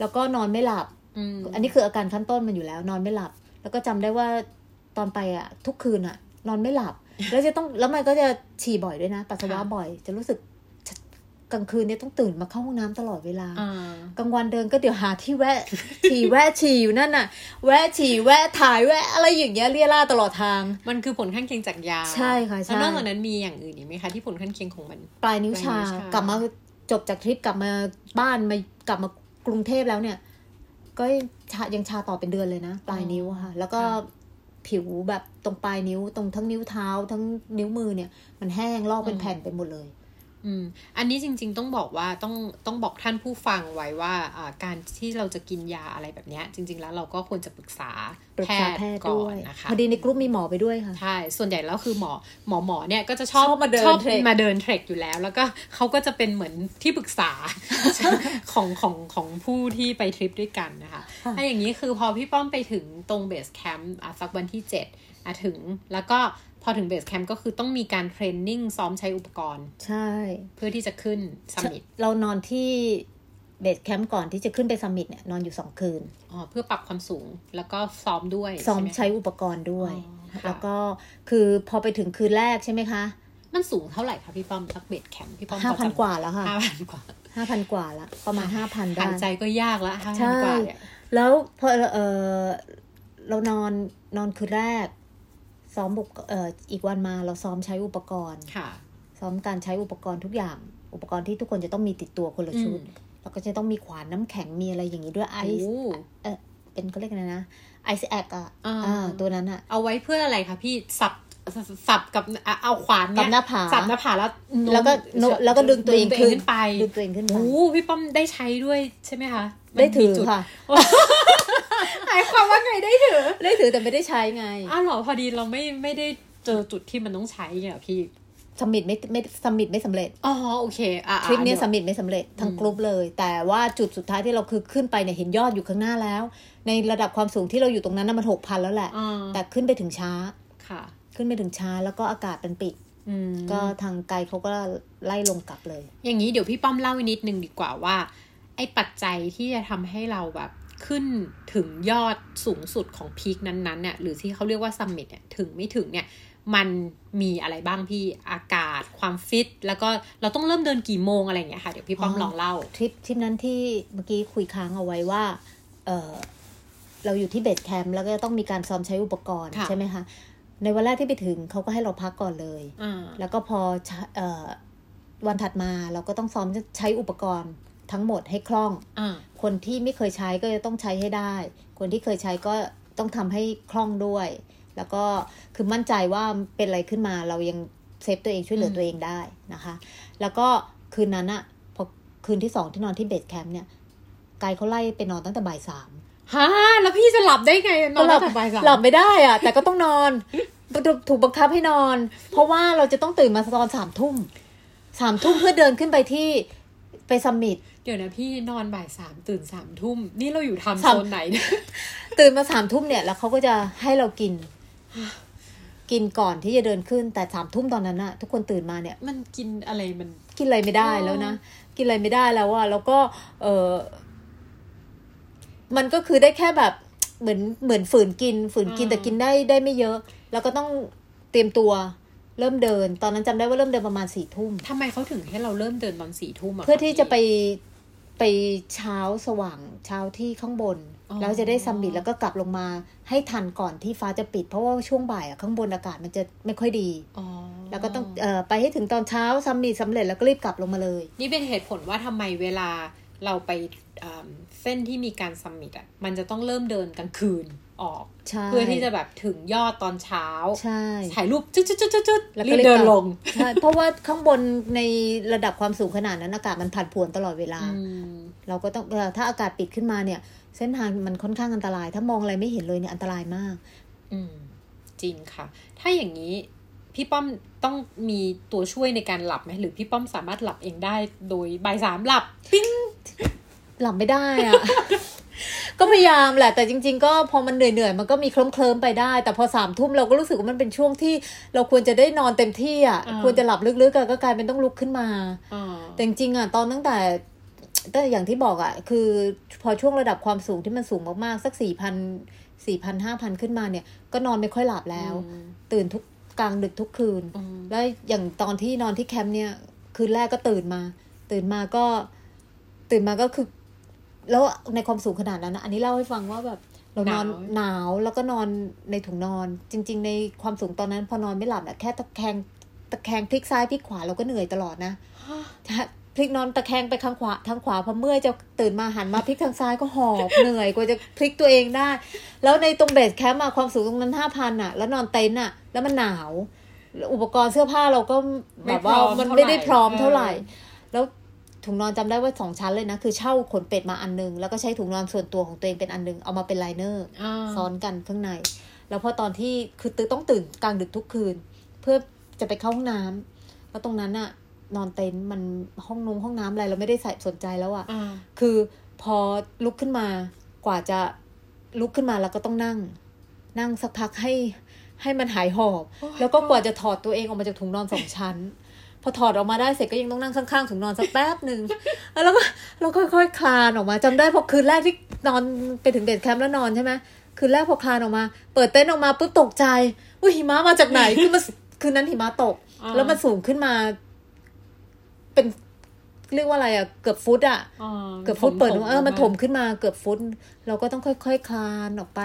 แล้วก็นอนไม่หลับ อืมอันนี้คืออาการขั้นต้นมันอยู่แล้ว นอนไม่หลับ แล้วก็จำได้ว่าตอนไปอะ ทุกคืนอะ นอนไม่หลับ แล้วจะต้องแล้วมันก็จะฉี่บ่อยด้วยนะปัสสาวะบ่อย จะรู้สึกกลางคืนเนี่ยต้องตื่นมาเข้าห้องน้ำตลอดเวลาอ่ากลางวันเดินก็เดี๋ยวหาที่แวะฉี่แวะฉี่อยู่นั่นน่ะ แวะฉี่แวะถ่ายแวะอะไรอย่างเงี้ยเลี่ยล่าตลอดทาง มันคือผลข้างเคียงจากยาใช่ค่ะใช่แล้วนอกจากนั้นมีอย่างอื่นอีกไหมคะที่ผลข้างเคียงของมัน ปลายนิ้วชาปลายนิ้วชากกลับมาจบจากทริปกลับมาบ้านมากลับมากรุงเทพแล้วเนี่ย ก็ชายังชาต่อเป็นเดือนเลยนะ ปลายนิ้วอะค่ะ แล้วก็ค่ะผิวแบบตรงปลายนิ้ว ตรงทั้งนิ้วเท้า ทั้งนิ้วมือเนี่ย มันแห้งลอกเป็นแผ่นไปหมดเลย อืม อันนี้จริง ๆ ต้องบอกว่าต้องต้องบอกท่านผู้ฟังไว้ว่าอ่าการที่เราจะกินยาอะไรแบบเนี้ยจริง ๆ แล้วเราก็ควรจะปรึกษาปรึกแพษาทย์แพทย์ก่อด้วยนนะคะพอดีในกลุ่มมีหมอไปด้วยค่ะใช่ส่วนใหญ่แล้วคือหมอหมอหมอเนี่ยก็จะชอบชอบมาเดินชอบ trek มาเดิน trek อยู่แล้ว แล้วก็เขาก็จะเป็นเหมือนที่ปรึกษาของของของผู้ที่ไปทริปด้วยกันนะคะถ้าอย่างนี้คือพอพี่ป้อมไปถึงตรง base camp สักวันที่เจ็ด อะถึงแล้วก็พอถึง base camp ก็คือต้องมีการ training ซ้อมใช้อุปกรณ์ ใช่ เพื่อที่จะขึ้น summit เรานอนที่ base camp ก่อนที่จะขึ้นไป summitเนี่ยนอนอยู่สองคืนอ๋อเพื่อปรับความสูงแล้วก็ซ้อมด้วยซ้อมไหใช้อุปกรณ์ด้วยอ๋อค่ะแล้วก็คือพอไปถึงคืนแรกใช่ไหมคะ มันสูงเท่าไหร่คะพี่ป้อมสักเบสแคมป์พี่ป้อมห้าพอพันจำกว่าแล้วค่ะห้าพันกว่าห้าพันกว่าละประมาณห้าพันได้หายใจก็ยากแล้วห้าใช่พันกว่าเนี่ยแล้วพอเออเรานอนนอนคืนแรก ซ้อมบุกเอ่ออีกวันมาเราซ้อมใช้อุปกรณ์ค่ะ ซ้อมการใช้อุปกรณ์ทุกอย่าง อุปกรณ์ที่ทุกคนจะต้องมีติดตัวคนละชุดอืมแล้วก็จะต้องมีขวานน้ำแข็งมีอะไรอย่างนี้ด้วยไอโอ้ซ์เออเป็นเขาเรียกอะไรนะไอซ์แอกอะอ่าอ่าตัวนั้นอะเอาไว้เพื่ออะไรคะพี่สับ สับกับอะเอาขวานกัเนี่บยหน้าผาสับหน้าผาแล้วโน้มแล้วก็โน้มแล้วก็ดึงตัวเองขึ้นไปดึงตัวเองขึ้นไปโอ้พี่ป้อมได้ใช้ด้วยใช่ไหมคะมันได้ถือมีจุค่ะหมายความว่าไงได้ถือ ได้ถือแต่ไม่ได้ใช้ไงอ้าวเหรอพอดีเราไม่ไม่ได้เจอจุดที่มันต้องใช้ไงเหรอพี่สมิธไม่ไม่สมิธไม่สำเร็จ อ๋อโอเคอะทริปเนี้ยดี๋ยวสมิธไม่สำเร็จทั้งกรุ๊ปเลย แต่ว่าจุดสุดท้ายที่เราคือขึ้นไปเนี่ยเห็นยอดอยู่ข้างหน้าแล้ว ในระดับความสูงที่เราอยู่ตรงนั้นน่ะมันหกพันแล้วแหละอ่าแต่ขึ้นไปถึงช้าค่ะ ขึ้นไปถึงช้าแล้วก็อากาศเป็นปิดอืมก็ทางไกด์เขาก็ไล่ลงกลับเลย อย่างนี้เดี๋ยวพี่ป้อมเล่านิดนึงดีกว่าว่า ไอ้ปัจจัยที่จะทำให้เราแบบขึ้นถึงยอดสูงสุดของพีคนั้นๆเนี่ยหรือที่เขาเรียกว่าซัมมิตเนี่ยถึงไม่ถึงเนี่ยมันมีอะไรบ้างพี่อากาศความฟิต แล้วก็เราต้องเริ่มเดินกี่โมงอะไรอย่างเงี้ยค่ะ เดี๋ยวพี่ป้อมอ๋อลองเล่าทริปทริปนั้นที่เมื่อกี้คุยค้างเอาไว้ว่าเออเราอยู่ที่ base camp แล้วก็ต้องมีการซ้อมใช้อุปกรณ์ค่ะใช่ไหมคะ ในวันแรกที่ไปถึงเขาก็ให้เราพักก่อนเลยอ่าแล้วก็พอใช้เอ่อวันถัดมาเราก็ต้องซ้อมใช้อุปกรณ์ทั้งหมดให้คล่องอ่าคนที่ไม่เคยใช้ก็จะต้องใช้ให้ได้ คนที่เคยใช้ก็ต้องทำให้คล่องด้วย แล้วก็คือมั่นใจว่าเป็นอะไรขึ้นมาเรายัง save ตัวเองช่วยเหลือตัวเองได้นะคะ แล้วก็คืนนั้นอะพอคืนที่สองที่นอนที่ base camp เนี่ยไกด์เขาไล่ไปนอนตั้งแต่บ่ายสามฮะแล้วพี่จะหลับได้ไงนอนหลัตั้งแต่บ่ายสามหลับไม่ได้อะแต่ก็ต้องนอน ถูกบังคับให้นอน เพราะว่าเราจะต้องตื่นมาตอนสามทุ่มสามทุ่มเพื่อเดินขึ้นไปที่ไป summitเดี๋ยวนะพี่นอนบ่ายสามตื่นสามทุ่มนี่เราอยู่ time zone ไหนเนี่ยตื่นมาสามทุ่มเนี่ย แล้วเขาก็จะให้เรากิน กินก่อนที่จะเดินขึ้นแต่สามทุ่มตอนนั้นอะทุกคนตื่นมาเนี่ย มันกินอะไรมัน กินอะไรไม่ได้แล้วนะกินอะไรไม่ได้แล้วอะแล้วก็ เออมันก็คือได้แค่แบบเหมือนเหมือนฝืนกิน ฝืนกินอืมแต่กินได้ได้ไม่เยอะ แล้วก็ต้องเตรียมตัวเริ่มเดิน ตอนนั้นจำได้ว่าเริ่มเดินประมาณสี่ทุ่มทำไมเขาถึงให้เราเริ่มเดินตอนสี่ทุ่มอะเพื่อที่คจะไปไปเช้าสว่างเช้าที่ข้างบนอ๋อแล้วจะได้ summit แล้วก็กลับลงมาให้ทันก่อนที่ฟ้าจะปิด เพราะว่าช่วงบ่ายอะข้างบนอากาศมันจะไม่ค่อยดีอ๋อแล้วก็ต้องเอ่อไปให้ถึงตอนเช้า summit สำเร็จแล้วก็รีบกลับลงมาเลย นี่เป็นเหตุผลว่าทำไมเวลาเราไปอ่าเส้นที่มีการ summit อะมันจะต้องเริ่มเดินกลางคืน ออกใช่เพื่อที่จะแบบถึงยอดตอนเช้าใช่ถ่ายรูปจุดจุดจุดจุดจุดแล้วรีก็บรีบเดินกลับลงใช่เพราะว่าข้างบนในระดับความสูงขนาดนั้นอากาศมันผันผวนตลอดเวลาอืมเราก็ต้องเอ่อถ้าอากาศปิดขึ้นมาเนี่ย เส้นทางมันค่อนข้างอันตราย ถ้ามองอะไรไม่เห็นเลยเนี่ยอันตรายมาก อืมจริงค่ะ ถ้าอย่างนี้พี่ป้อมต้องมีตัวช่วยในการหลับไหมหรือพี่ป้อมสามารถหลับเองได้โดยบ่ายสามหลับปิ้งหลับไม่ได้อะ ก็พยายามแหละ แต่จริง ๆ ก็พอมันเหนื่อยๆมันก็มีเคลิ้มเคลิมๆไปได้ แต่พอสามทุ่มเราก็รู้สึกว่ามันเป็นช่วงที่เราควรจะได้นอนเต็มที่อะอ่าควรจะหลับลึกๆอะก็กลายเป็นต้องลุกขึ้นมาอ่าแต่จริงๆอะตอนตั้งแต่ตั้งแต่อย่างที่บอกอะ คือพอช่วงระดับความสูงที่มันสูงมากๆ สักสี่พันสี่พันห้าพันขึ้นมาเนี่ย ก็นอนไม่ค่อยหลับแล้วอืมตื่นทุกกลางดึกทุกคืนอืมแล้วอย่างตอนที่นอนที่แคมป์เนี่ย คืนแรกก็ตื่นมา ตื่นมาก็ ตื่นมาก็คือ แล้วในความสูงขนาดนั้นนะอันนี้เล่าให้ฟังว่าแบบเรานอนหนาวแล้วก็นอนในถุงนอน จริง ๆ ในความสูงตอนนั้นพอนอนไม่หลับน่ะแค่ตะแคงตะแคงพลิกซ้ายพลิกขวาเราก็เหนื่อยตลอดนะพลิกนอนตะแคงไปข้างขวาทางขวาพอเมื่อยจะตื่นมาหันมาพลิกทางซ้ายก็หอบเหนื่อยกว่าจะพลิกตัวเองได้ แล้วในตรง base camp อะความสูงตรงนั้นห้าพันอะแล้วนอนเต็นท์อะแล้วมันหนาว อุปกรณ์เสื้อผ้าเราก็แบบว่าไม่พร้อมมันไม่ได้พร้อมเท่าเท่าไหไหร่ร่ แล้ว ถุงนอนจำได้ว่าสองชั้นเลยนะ คือเช่าขนเป็ดมาอันนึง แล้วก็ใช้ถุงนอนส่วนตัวของตัวเองเป็นอันนึง เอามาเป็น liner อ่าซ้อนกันข้างใน แล้วพอตอนที่คือตื่นต้องตื่นกลางดึกทุกคืน เพื่อจะไปเข้าห้องน้ำแล้วตรงนั้นอะนอนเต็นท์มันห้องนงห้องน้ำอะไรเราไม่ได้ใส่สนใจแล้วอะอ่าคือพอลุกขึ้นมากว่าจะลุกขึ้นมาแล้วก็ต้องนั่ง นั่งสักพักให้ให้มันหายหอบ แล้วก็กว่าจะถอดตัวเองออกมาจากถุงนอนสองชั้น พอถอดออกมาได้เสร็จก็ยังต้องนั่งข้างๆถุงนอนสักแป๊บหนึ่งแล้วก็เราค่อยๆคลานออกมาจำได้พอคืนแรกที่นอนไปถึงเดทแคมป์แล้วนอนใช่ไหมคืนแรกพอคลานออกมา เปิดเต็นท์ออกมาปุ๊บตกใจว่าหิมะมาจากไหนคือมันคืนนั้นหิมะตกอ่าแล้วมันสูงขึ้นมา เป็นเรียกว่าอะไรอะเกือบฟุตอะอ่าเกือบฟุตเปิดถเออมันถมขึ้นมาเกือบฟุต เราก็ต้องค่อยๆคคลานออกไป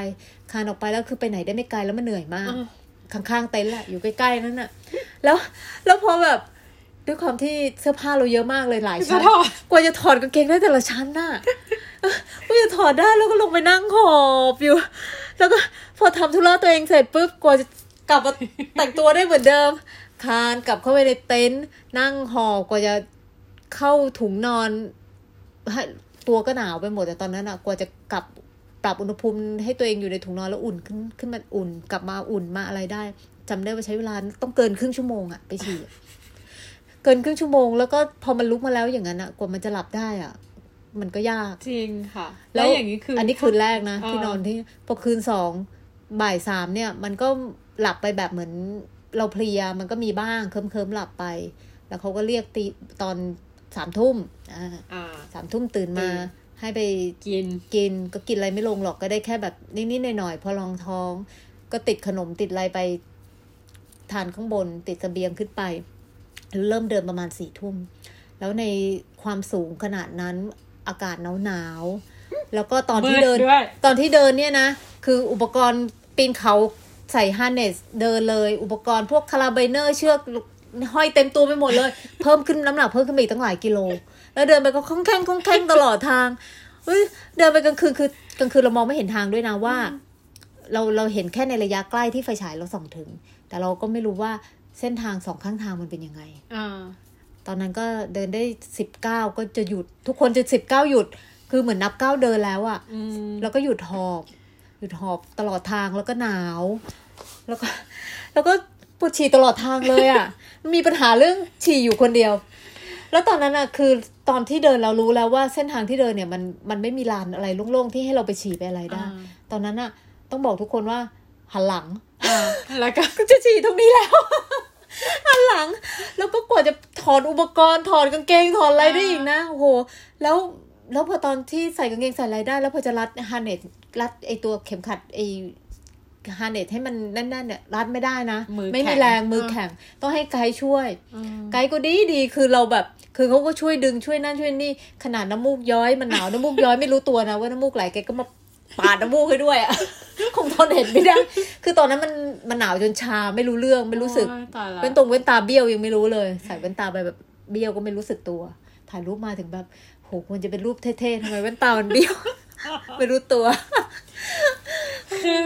คลานออกไปแล้วคือไปไหนได้ไม่ไกลแล้วมันเหนื่อยมากอ่าข้างๆเต็นท์แหละอยู่ใกล้ๆนั่นน่ะ แล้วแล้วพอแบบ ด้วยความที่เสื้อผ้าเราเยอะมากเลยหลายจะชั้นถอดกว่าจะถอดกางเกงได้แต่ละชั้นน่ะเออกว่าจะถอดได้แล้วก็ลงไปนั่งหอบอยู่ แล้วก็พอทำธุระตัวเองเสร็จปุ๊บกว่าจะกลับมาแต่งตัวได้เหมือนเดิมคลานกลับเข้าไปในเต็นท์นั่งหอบกว่าจะเข้าถุงนอนให้ตัวก็หนาวไปหมดแต่ตอนนั้นอะกว่าจะกลับปรับอุณหภูมิให้ตัวเองอยู่ในถุงนอนแล้วอุ่นขึ้นขึ้นมาอุ่น กลับมาอุ่นมาอะไรได้จำได้ว่าใช้เวลาต้องเกินครึ่งชั่วโมงอะไปฉี่อะ เกินครึ่งชั่วโมง แล้วก็พอมันลุกมาแล้วอย่างนั้นอะกว่ามันจะหลับได้อะมันก็ยากจริงค่ะ แล้วอย่างนี้คือ อัอันนี้คืนแรกนะเออที่นอนที่พอคืนสองบ่ายสามเนี่ย มันก็หลับไปแบบเหมือนเราเพลียมันก็มีบ้างเคิมเคิมๆหลับไป แล้วเขาก็เรียกตีตอนสามทุ่มอ่าอ่าสามทุ่มตื่นมาตื่นให้ไปกินกินก็กินอะไรไม่ลงหรอกก็ได้แค่แบบนิดๆหน่อยๆพอรองท้อง ก็ติดขนมติดอะไรไป ทานข้างบนติดเสบียงขึ้นไป เริ่มเดินประมาณสี่ทุ่ม แล้วในความสูงขนาดนั้นอากาศหนาวหนาวๆแล้วก็ตอนที่เดินมืดด้วยตอนที่เดินเนี่ยนะ คืออุปกรณ์ปีนเขาใส่ harness เดินเลย อุปกรณ์พวก carabiner เชือกห้อยเต็มตัวไปหมดเลย เพิ่มขึ้นน้ำหนักเพิ่มขึ้นไปอีกตั้งหลายกิโล แล้วเดินไปก็คล่องแคล่งคล่องแคล่งตลอดทางเฮ้ยเดินไปกลางคืนคือกลางคืนเรามองไม่เห็นทางด้วยนะว่า เราเราเห็นแค่ในระยะใกล้ที่ไฟฉายเราส่องถึง แต่เราก็ไม่รู้ว่า เส้นทางสองข้างทางมันเป็นยังไงอ่าตอนนั้นก็เดินได้สิบเก้าก็จะหยุด ทุกคนจะสิบเก้าหยุด คือเหมือนนับเก้าเดินแล้วอะอืมแล้วก็หยุดหอบ หยุดหอบตลอดทางแล้วก็หนาว แล้วก็ แล้วก็ปวดฉี่ตลอดทางเลยอะ่ะ มีปัญหาเรื่องฉี่อยู่คนเดียว แล้วตอนนั้นอะ่ะ คือตอนที่เดินเรารู้แล้วว่าเส้นทางที่เดินเนี่ยมันมันไม่มีลานอะไรโล่งๆที่ให้เราไปฉี่ไปอะไรได้อ่าตอนนั้นอะ่ะ ต้องบอกทุกคนว่าหันหลังอ่า แล้วก็ก็จะฉี่ตรงนี้แล้วหันหลัง แล้วก็กว่าจะถอดอุปกรณ์ถอดกางเกงถอดอะไรได้อีกนะโอ้โห แล้วแล้วพอตอนที่ใส่กางเกงใส่อะไรได้ แล้วพอจะรัดฮาร์เนตรัดไอตัวเข็มขัดไอฮาร์เนตให้มันแน่นๆเนี่ยรัดไม่ได้นะมือไม่มีแข็งแรงมือเออแข็ง ต้องให้ไกด์ช่วยอืมไกด์ก็ดีดีคือเราแบบ คือเขาก็ช่วยดึงช่วยนั่นช่วยนี่ ขนาดน้ำมูกย้อยมันหนาวน้ำมูกย้อยไม่รู้ตัวนะว่าน้ำมูกไหลแกก็มา ปาดน้ำมูกให้ด้วยอะคงทนเห็นไม่ได้ คือตอนนั้นมันมันหนาวจนชาไม่รู้เรื่องไม่รู้สึกโอ้ยตายละเป็นตรงเว้นตาเบี้ยวยังไม่รู้เลย ใส่เว้นตาไปแบบเบี้ยวก็ไม่รู้สึกตัว ถ่ายรูปมาถึงแบบโหควรจะเป็นรูปเท่ๆทำไมเว้นตามันเบี้ยว ไม่รู้ตัว คือ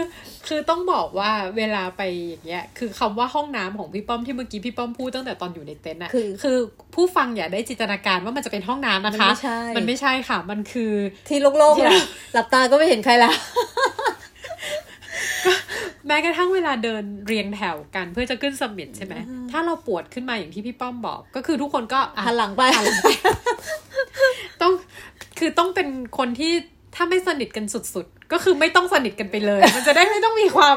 คือต้องบอกว่าเวลาไปอย่างเงี้ย คือคำว่าห้องน้ำของพี่ป้อมที่เมื่อกี้พี่ป้อมพูดตั้งแต่ตอนอยู่ในเต็นท์อะคือคือผู้ฟังอย่าได้จินตนาการว่ามันจะเป็นห้องน้ำนะคะ มันไม่ใช่ มันไม่ใช่ค่ะ มันคือที่โล่งๆแหละหลับตาก็ไม่เห็นใครแล้วแม้กระทั่งเวลาเดินเรียงแถวกันเพื่อจะขึ้นสมิธใช่ไหม ถ้าเราปวดขึ้นมาอย่างที่พี่ป้อมบอก ก็คือทุกคนก็อะหันหลังไป ต้องคือต้องเป็นคนที่ถ้าไม่สนิทกันสุดๆก็คือไม่ต้องสนิทกันไปเลย มันจะได้ไม่ต้องมีความ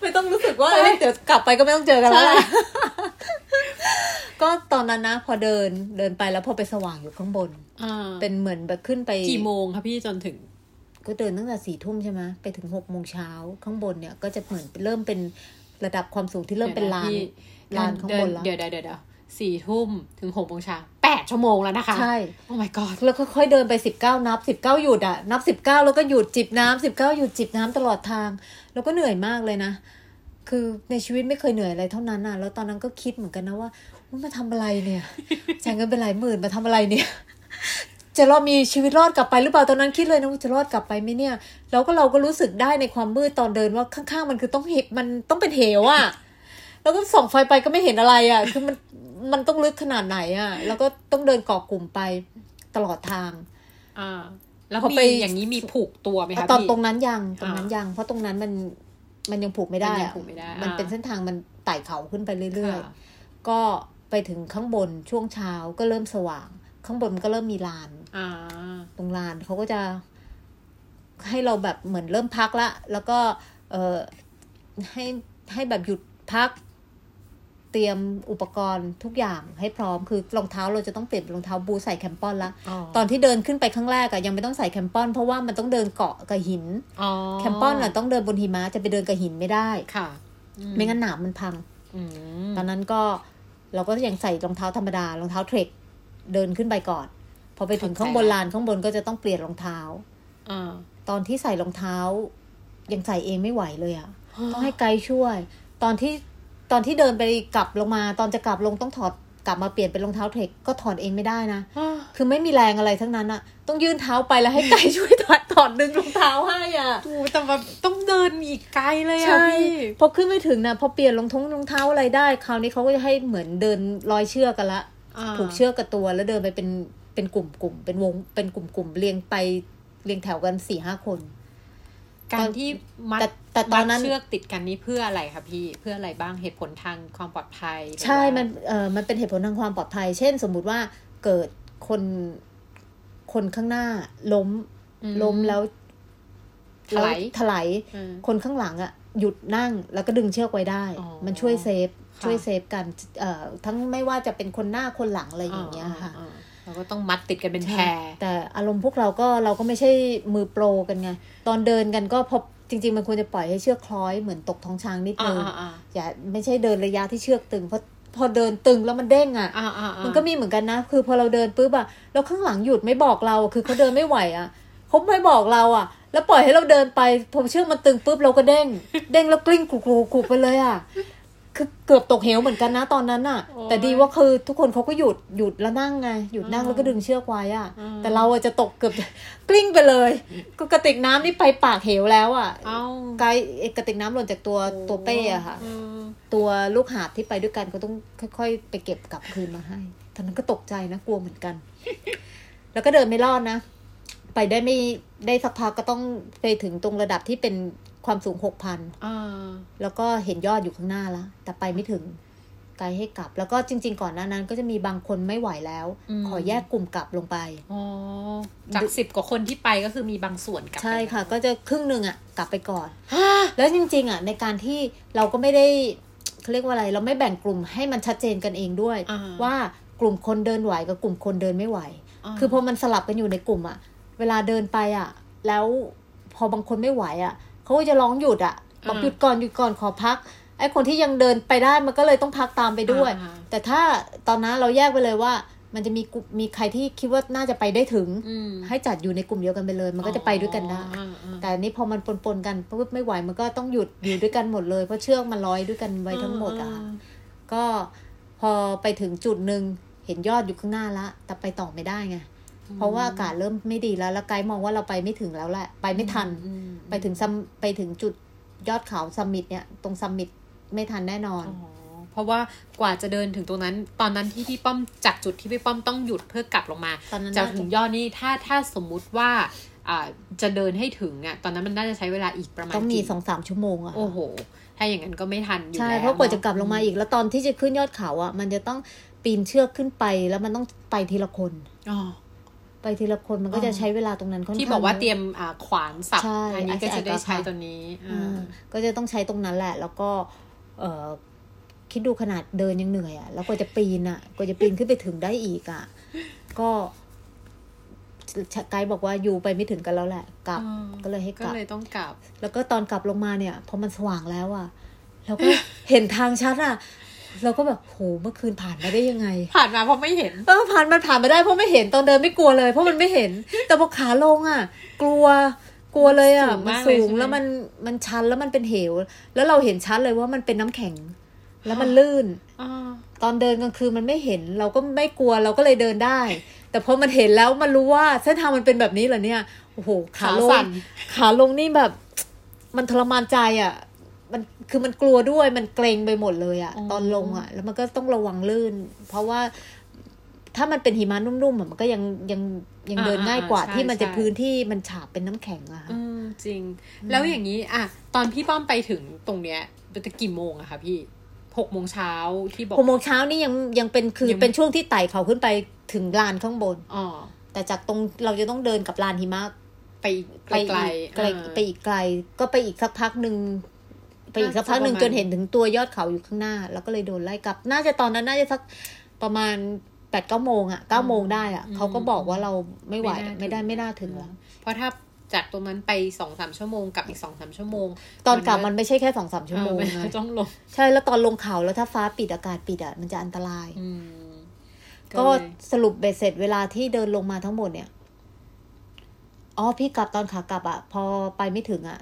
ไม่ต้องรู้สึกว่าเอ้ยเดี๋ยวกลับไปก็ไม่ต้องเจอกันแล้วแหละก็ตอนนั้นนะ พอเดินเดินไปแล้วพอไปสว่างอยู่ข้างบนอ่าเป็นเหมือนแบบขึ้นไป กี่โมงคะพี่จนถึง ก็เดินตั้งแต่สี่ทุ่มใช่ไหมไปถึงหกโมงเช้าข้างบนเนี่ย ก็จะเหมือนเริ่มเป็นระดับความสูงที่เริ่มเป็นลานลานข้างบนแล้ว เดี๋ยวเดี๋ยวเดี๋ยวเดี๋ยว สี่ทุ่มถึงหกโมงเช้าแปดชั่วโมงแล้วนะคะ ใช่ โอ้ my god แล้วค่อยๆเดินไปสิบเก้านับสิบเก้าหยุดอะนับสิบเก้าแล้วก็หยุดจิบน้ำสิบเก้าหยุดจิบน้ำตลอดทาง แล้วก็เหนื่อยมากเลยนะ คือในชีวิตไม่เคยเหนื่อยอะไรเท่านั้นน่ะแล้วตอนนั้นก็คิดเหมือนกันนะว่าว่ามาทำอะไรเนี่ยจ่ายเงินเป็นหลายหมื่นมาทำอะไรเนี่ยจะรอดมีชีวิตรอดกลับไปหรือเปล่าตอนนั้นคิดเลยนะว่าจะรอดกลับไปไหมเนี่ยแล้วก็เราก็รู้สึกได้ในความมืดตอนเดินว่าข้างๆมันคือต้องเหบมันต้องเป็นเหวอะแล้วก็ส่องไฟไปก็ไม่เห็นอะไรอะ คือมัน มันต้องลึกขนาดไหนอะ แล้วก็ต้องเดินเกาะกลุ่มไปตลอดทาง อ่า แล้วพอมีไปอย่างนี้มีผูกตัวไหมคะตอนพี่ตรงนั้นยังตรงนั้นอ่ายัยัง เพราะตรงนั้นมันมันยังผูกไม่ได้มันยังอะผูกไม่ได้มันอ่าเป็นเส้นทางมันไต่เขาขึ้นไปเรื่อยค่ะๆก็ไปถึงข้างบนช่วงเช้าก็เริ่มสว่าง ข้างบนมันก็เริ่มมีลานอ่าตรงลานเขาก็จะให้เราแบบเหมือนเริ่มพักละ แล้วก็ เออให้ให้แบบหยุดพัก เตรียมอุปกรณ์ทุกอย่างให้พร้อมคือรองเท้าเราจะต้องเปลี่ยนเป็นรองเท้าบูทใส่แคมปอนละอ๋อตอนที่เดินขึ้นไปข้างแรกอะยังไม่ต้องใส่แคมปอน เพราะว่ามันต้องเดินเกาะกับหินอ๋อแคมปอนอะต้องเดินบนหิมะจะไปเดินกับหินไม่ได้ค่ะ ไม่งั้นหนามมันพังอืมตอนนั้นก็เราก็ยังใส่รองเท้าธรรมดารองเท้าเทรคเดินขึ้นไปก่อน พอไปถึงข้างบนลานข้างบนก็จะต้องเปลี่ยนรองเท้าอ่าตอนที่ใส่รองเท้า ยังใส่เองไม่ไหวเลยอะต้องให้ไกด์ช่วย ตอนที่ ตอนที่เดินไปกลับลงมา ตอนจะกลับลงต้องถอดกลับมาเปลี่ยนเป็นรองเท้าเทรคก็ถอดเองไม่ได้นะ คือไม่มีแรงอะไรทั้งนั้นอะต้องยื่นเท้าไปแล้วให้ไกด์ช่วยถอดถอดดึงรองเท้าให้อะโอ้แต่ว่าต้องเดินอีกไกลเลยอะใช่พี่พอขึ้นไม่ถึงนะพอเปลี่ยนรองท้องรองเท้าอะไรได้ คราวนี้เขาก็จะให้เหมือนเดินรอยเชือกกันละอ่าผูกเชือกกับตัวแล้วเดินไปเป็นเป็นกลุ่มกลุ่มเป็นวงเป็นกลุ่มกลุ่มเรียงไปเรียงแถวกันสี่ห้าคน การที่มัดแต่แต่ตอนนั้นมัดเชือกติดกันนี่เพื่ออะไรคะพี่เพื่ออะไรบ้างเหตุผลทางความปลอดภัยหรือใช่ว่ามันเออมันเป็นเหตุผลทางความปลอดภัย เช่น สมมุติว่าเกิดคนคนข้างหน้าล้มอืมล้มแล้วถลายแล้วถลายอืมคนข้างหลังอะหยุดนั่งแล้วก็ดึงเชือกไว้ได้อ๋อมันช่วยเซฟค่ะช่วยเซฟกันเอ่อทั้งไม่ว่าจะเป็นคนหน้าคนหลังอะไรอย่างเงี้ยค่ะอ่าๆ เราก็ต้องมัดติดกันเป็นแพรแต่อารมณ์พวกเราก็เราก็ไม่ใช่มือโปรกันไง ตอนเดินกันก็พอจริง ๆ มันควรจะปล่อยให้เชือกคล้อยเหมือนตกท้องช้างนิดนึงอ่าๆอย่าไม่ใช่เดินระยะที่เชือกตึงเพราะพอเดินตึงแล้วมันเด้งอะอ่าๆๆมันก็มีเหมือนกันนะ คือพอเราเดินปุ๊บอะแล้วข้างหลังหยุดไม่บอกเรา คือเขาเดินไม่ไหวอะเขาไม่บอกเราอะแล้วปล่อยให้เราเดินไปพอเชือกมันตึงปุ๊บเราก็เด้ง เด้งแล้วกลิ้งกรูกรูกรูไปเลยอะ คือเกือบตกเหวเหมือนกันนะตอนนั้นอะแต่ดีว่าคือทุกคนเขาก็หยุดหยุดแล้วนั่งไงหยุดนั่งแล้วก็ดึงเชือกไว้อะแต่เราอะจะตกเกือบกลิ้งไปเลยก็กระติกน้ำนี่ไปปากเหวแล้วอะเอ้าไกลไอ้กระติกน้ำหล่นจากตัวตัวเป้อะค่ะอืมตัวลูกหาบที่ไปด้วยกันก็ต้องค่อย ๆ ไปเก็บกลับคืนมาให้ตอนนั้นก็ตกใจนะกลัวเหมือนกัน แล้วก็เดินไม่รอดนะไปได้ไม่ได้สักพักก็ต้องไปถึงตรงระดับที่เป็น ความสูงหกพันอ่าแล้วก็เห็นยอดอยู่ข้างหน้าแล้วแต่ไปไม่ถึงไกลให้กลับ แล้วก็จริง ๆ ก่อนหน้านั้นก็จะมีบางคนไม่ไหวแล้ว ขอแยกกลุ่มกลับลงไปอ๋อจากสิบกว่าคนที่ไปก็คือมีบางส่วนกลับไปใช่ค่ะแล้วก็จะครึ่งหนึ่งอะ กลับไปก่อนแล้วจริง ๆ อะ ในการที่เราก็ไม่ได้เขาเรียกว่าอะไร เราไม่แบ่งกลุ่มให้มันชัดเจนกันเองด้วยอ่าว่ากลุ่มคนเดินไหวกับกลุ่มคนเดินไม่ไหว คือพอมันสลับกันอยู่ในกลุ่มอะ เวลาเดินไปอะ แล้วพอบางคนไม่ไหวอะ เขาก็จะร้องหยุดอะบอกอ่าหยุดก่อนหยุดก่อนขอพักไอ้คนที่ยังเดินไปได้มันก็เลยต้องพักตามไปด้วยอ่าแต่ถ้าตอนนั้นเราแยกไปเลยว่า มันจะมีกลุ่มมีใครที่คิดว่าน่าจะไปได้ถึงอืมให้จัดอยู่ในกลุ่มเดียวกันไปเลย มันก็จะไปด้วยกันได้อ๋ออ่าๆแต่อันนี้พอมันปนๆกันปุ๊บไม่ไหวมันก็ต้องหยุดอยู่ด้วยกันหมดเลยเพราะเชือกมันร้อยด้วยกันไว้ทั้งหมดอะก็พอไปถึงจุดหนึ่งเห็นยอดอยู่ข้างหน้าละแต่ไปต่อไม่ได้ไง เพราะว่าอากาศเริ่มไม่ดีแล้ว แล้วไกด์มองว่าเราไปไม่ถึงแล้วแหละ ไปไม่ทันอืมไปถึง sum ไปถึงจุดยอดเขา summit เนี่ย ตรง summitไม่ทันแน่นอนอ๋อเพราะว่ากว่าจะเดินถึงตรงนั้น ตอนนั้นที่พี่ป้อมจากจุดที่พี่ป้อมต้องหยุดเพื่อกลับลงมาตอนนั้นจากน่าถึจะงยอดนี่ถ้าถ้าสมมุติว่าอ่าจะเดินให้ถึงอะตอนนั้นมันน่าจะใช้เวลาอีกประมาณต้องมีกี่สองสามชั่วโมงอะโอ้โห ถ้าอย่างนั้นก็ไม่ทันอยู่ใช่แล้วเพราะกว่าจะกลับลงมาอีกแล้วตอนที่จะขึ้นยอดเขาอะมันจะต้องปีนเชือกขึ้นไปแล้วมันต้องไปทีละคนอ๋อ ไปทีละคนมันก็อ๋อจะใช้เวลาตรงนั้นค่อนข้างที่บอกว่าเตรียมอ่าขวานสับใช่อันนี้ก็จะได้ใช้อาจจะตัวนี้อ่าอ่าก็จะต้องใช้ตรงนั้นแหละ แล้วก็เออคิดดูขนาดเดินยังเหนื่อยอะ่ะแล้วกว่าจะปีนอะ่ะกว่าจะปีนขึ้นไปถึงได้อีกอะ่ะก็ไกด์บอกว่าอยู่ไปไม่ถึงกันแล้วแหละ กลับอืมก็เลยให้ก็กลับเลยต้องกลับ แล้วก็ตอนกลับลงมาเนี่ยพอมันสว่างแล้วอะ่ะเราก็เห็นทางชัดอะ่ะ เราก็แบบโหเมื่อคืนผ่านมาได้ยังไง ผ่านมาเพราะไม่เห็นเออผ่านมันผ่านมาได้เพราะไม่เห็นตอนเดินไม่กลัวเลย เพราะมันไม่เห็น แต่พอขาลงอะ กลัวกลัวเลยอะสูงมันมากเลยสูงใช่ไหมแล้วมันมันชันแล้วมันเป็นเหว แล้วเราเห็นชัดเลยว่ามันเป็นน้ำแข็ง แล้วมันลื่นอ่าตอนเดินกลางคืนมันไม่เห็น เราก็ไม่กลัวเราก็เลยเดินได้ แต่พอมันเห็นแล้วมันรู้ว่าเส้นทางมันเป็นแบบนี้เหรอเนี่ยโอ้โหขาลงสั่นขาลงนี่แบบ มันทรมานใจอะมัน คือมันกลัวด้วยมันเกรงไปหมดเลยอะอ๋อตอนลงอะแล้วมันก็ต้องระวังลื่น เพราะว่าถ้ามันเป็นหิมะนุ่มๆอะมันก็ยังยังยังเดินง่ายกว่าอ่าๆใช่ที่มันจะใช่พื้นที่มันฉาบเป็นน้ำแข็งอะค่ะอืมจริง แล้วอย่างนี้อะตอนพี่ป้อมไปถึงตรงเนี้ยเป็นกี่โมงอะคะพี่หกโมงเช้าที่บอกหกโมงเช้านี่ยังยังเป็นคือยังเป็นช่วงที่ไต่เขาขึ้นไปถึงลานข้างบนอ๋อแต่จากตรงเราจะต้องเดินกับลานหิมะไปอีกไปไกลอีกๆไกลอ่าไปอีกไกล ก็ไปอีกสักพักหนึ่ง ไปอีกสักพักหนึ่งน่าจะจนเห็นถึงตัวยอดเขาอยู่ข้างหน้า แล้วก็เลยโดนไล่กลับ น่าจะตอนนั้นน่าจะสักประมาณแปดเก้าโมงอะเก้าโมงได้อะเขาก็บอกว่าเราไม่ไหวไม่ได้ไม่น่าถึงแล้วเพราะถ้าจากตรงนั้นไปสองสามชั่วโมงกับอีกสองสามชั่วโมง ตอนกลับมันไม่ใช่แค่สองสามชั่วโมงเออไงนต้องลง ใช่แล้วตอนลงเขาแล้วถ้าฟ้าปิดอากาศปิดอะมันจะอันตรายอืมก็เลยสรุปเบ็ดเสร็จเวลาที่เดินลงมาทั้งหมดเนี่ยอ๋อพี่กลับตอนขากลับอะพอไปไม่ถึงอะ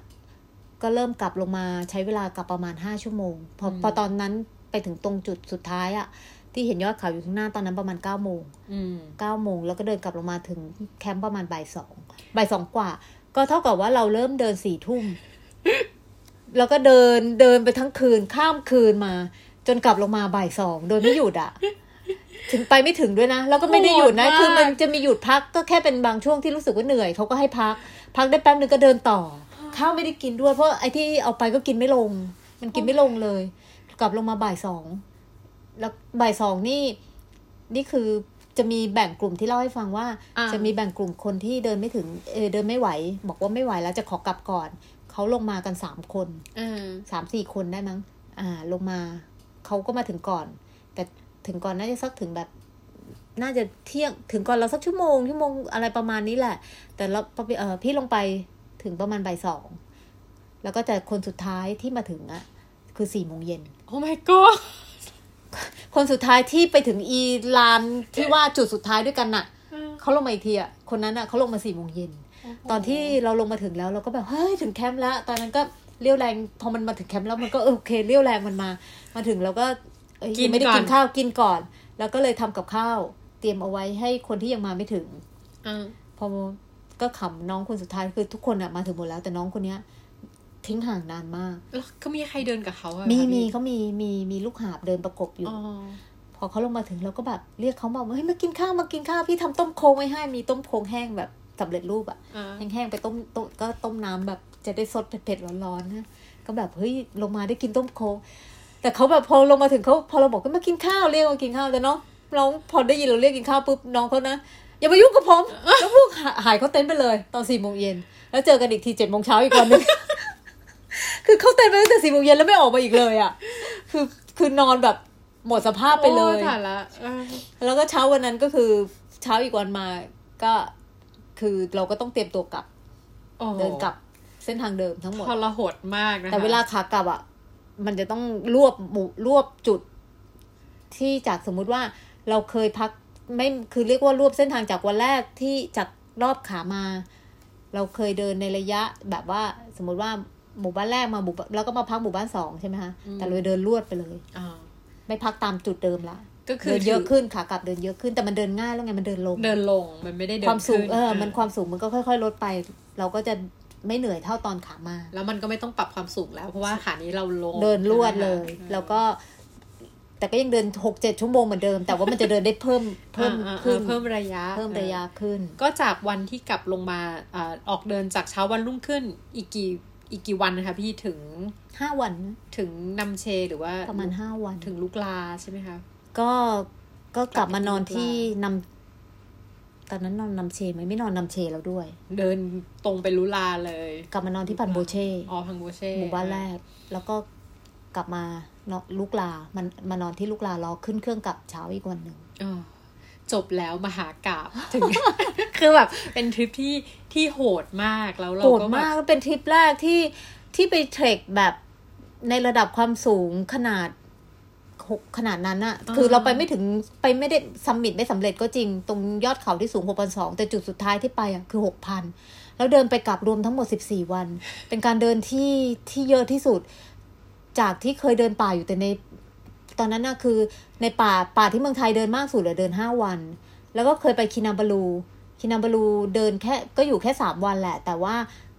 ก็เริ่มกลับลงมาใช้เวลากลับประมาณห้าชั่วโมงพอพอตอนนั้นไปถึงตรงจุดสุดท้ายอะที่เห็นยอดเขาอยู่ข้างหน้าตอนนั้นประมาณเก้าโมงอืมเก้าโมงแล้วก็เดินกลับลงมาถึงแคมป์ประมาณบ่ายสองบ่ายสองกว่า ก็เท่ากับว่าเราเริ่มเดินสี่ทุ่มแล้วก็เดินเดินไปทั้งคืนข้ามคืนมา จนกลับลงมาบ่ายสองโดยไม่หยุดอะถึงไปไม่ถึงด้วยนะ แล้วก็ไม่ได้หยุดนะโหดมากคือมันจะมีหยุดพักก็แค่เป็นบางช่วงที่รู้สึกว่าเหนื่อยเขาก็ให้พัก พักได้แป๊บนึงก็เดินต่อ ข้าวไม่ได้กินด้วย เพราะไอ้ที่เอาไปก็กินไม่ลง มันกินไม่ลงเลย กลับลงมาบ่ายสองแล้วบ่ายสองนี่ นี่คือจะมีแบ่งกลุ่มที่เล่าให้ฟังว่าอ่าจะมีแบ่งกลุ่มคนที่เดินไม่ถึงเออเดินไม่ไหว บอกว่าไม่ไหวแล้วจะขอกลับก่อนเขาลงมากันสามคนอ่าสามสี่คนได้มั้ง อ่า ลงมาเขาก็มาถึงก่อน แต่ถึงก่อนน่าจะสักถึงแบบน่าจะเที่ยงถึงก่อนเราสักชั่วโมงชั่วโมงอะไรประมาณนี้แหละ แต่เราพอเออพี่ลงไป ถึงประมาณบ่ายสอง แล้วก็แต่คนสุดท้ายที่มาถึงอะคือสี่โมงเย็นโอ้ my god คนสุดท้ายที่ไปถึงอีลานที่ว่าจุดสุดท้ายด้วยกันน่ะเขาลงมาอีกทีอะคนนั้นอะเขาลงมาสี่โมงเย็นตอนที่เราลงมาถึงแล้วเราก็แบบเฮ้ยถึงแคมป์แล้ว ตอนนั้นก็เลี้ยวแรงพอมันมาถึงแคมป์แล้วมันก็เออโอเคเลี้ยวแรงมันมา มาถึงแล้วก็เอ้ยกินยังไม่ได้ก่อนกินข้าวกินก่อน แล้วก็เลยทำกับข้าว เตรียมเอาไว้ให้คนที่ยังมาไม่ถึงอ่าพอ ก็ขำน้องคนสุดท้ายคือทุกคนอะมาถึงหมดแล้วแต่น้องคนเนี้ย ทิ้งห่างนานมากแล้วเขามีใครเดินกับเขาอะมีคะมีพี่เขามีมีมีลูกหาบเดินประกบอยู่อ๋อพอเขาลงมาถึงเราก็แบบเรียกเขาบอกว่าเฮ้ยมากินข้าวมากินข้าวพี่ทำต้มโค้งไว้ให้มีต้มโค้งแห้งแบบสำเร็จรูปอะอ่าแห้งๆไปต้มต้มก็ต้มน้ำแบบจะได้สดเผ็ดๆร้อนๆนะก็แบบเฮ้ยลงมาได้กินต้มโค้งแต่เขาแบบพอลงมาถึงเขาพอเราบอกว่ามากินข้าวเรียกมากินข้าวแต่น้องน้องพอได้ยินเราเรียกกินข้าวปุ๊บน้องเขานะ อย่ามายุ่งกับผมแล้วพวกหาหายเขาเต็นท์ไปเลย ตอนสี่โมงเย็นแล้วเจอกันอีกทีเจ็ดโมงเช้าอีกวันหนึงคือเขาเต็นท์ไปตั้งแต่สี่โมงเย็นแล้วไม่ออกมาอีกเลยอะ คือคือนอนแบบหมดสภาพไปเลยโอ้ถ่ายละเออแล้วก็เช้าวันนั้นก็คือเช้าอีกวันมาก็คือเราก็ต้องเตรียมตัวกลับโอ้โหเดินกลับเส้นทางเดิมทั้งหมดทรหดมากนะคะแต่เวลาขากลับอะมันจะต้องรวบหมู่รวบจุด ที่จากสมมุติว่าเราเคยพัก ไม่คือเรียกว่ารวบเส้นทางจากวันแรกที่จากรอบขามา เราเคยเดินในระยะแบบว่าสมมุติว่าหมู่บ้านแรกมาหมู่บ้านแล้วก็มาพักหมู่บ้านสองใช่ไหมคะแต่เราเดินรวดไปเลยอ่าไม่พักตามจุดเดิมละก็คือเดินเยอะขึ้นขากลับเดินเยอะขึ้นแต่มันเดินง่ายแล้วไงมันเดินลง เดินลงมันไม่ได้เดินความสูงขึ้นเออมันความสูงมันก็ค่อย ๆ ลดไป เราก็จะไม่เหนื่อยเท่าตอนขามา แล้วมันก็ไม่ต้องปรับความสูงแล้ว เพราะว่าขานี้เราลงเดินรวดเลยใช่ไหมคะแล้วก็ แต่ก็ยังเดินหกเจ็ดชั่วโมงเหมือนเดิม แต่ว่ามันจะเดินได้เพิ่มเพิ่มอ่าอ่าขึ้นเพิ่มระยะ เพิ่มระยะขึ้น ก็จากวันที่กลับลงมาอ่าออกเดินจากเช้าวันรุ่งขึ้นอีกกี่อีกกี่วันนะคะพี่ถึงห้าวันถึงนำเชหรือว่าประมาณห้าวันถึงลูกลาใช่ไหมคะก็ก็กลับมานอนกลับไปที่ที่นำตอนนั้นนอนนำเชไหมไม่นอนนำเชแล้วด้วย เดินตรงไปลุลาเลย กลับมานอนที่พันโบเช่อ๋อพังโบเช่หมู่บ้านแรก แล้วก็กลับมานอน ลูกลามันมานอนที่ลูกลารอขึ้นเครื่องกลับเช้าอีกวันหนึ่งอ๋อจบแล้วมหากราบถึง คือแบบเป็นทริปที่ที่โหดมากแล้วเราโหดก็แบบมากเป็นทริปแรกที่ที่ไปเทรคแบบในระดับความสูงขนาดหกขนาดนั้นอะคือเราไปไม่ถึงไปไม่ได้ซัมมิตไม่สำเร็จก็จริง ตรงยอดเขาที่สูงหกพันสองแต่จุดสุดท้ายที่ไปอะคือหกพันแล้วเดินไปกลับรวมทั้งหมดสิบสี่วัน เป็นการเดินที่ที่เยอะที่สุด จากที่เคยเดินป่าอยู่แต่ในตอนนั้นน่ะคือในป่าป่าที่เมืองไทยเดินมากสุดอะเดินห้าวัน แล้วก็เคยไปคินาบาลูคินาบาลูเดินแค่ก็อยู่แค่สามวันแหละ แต่ว่า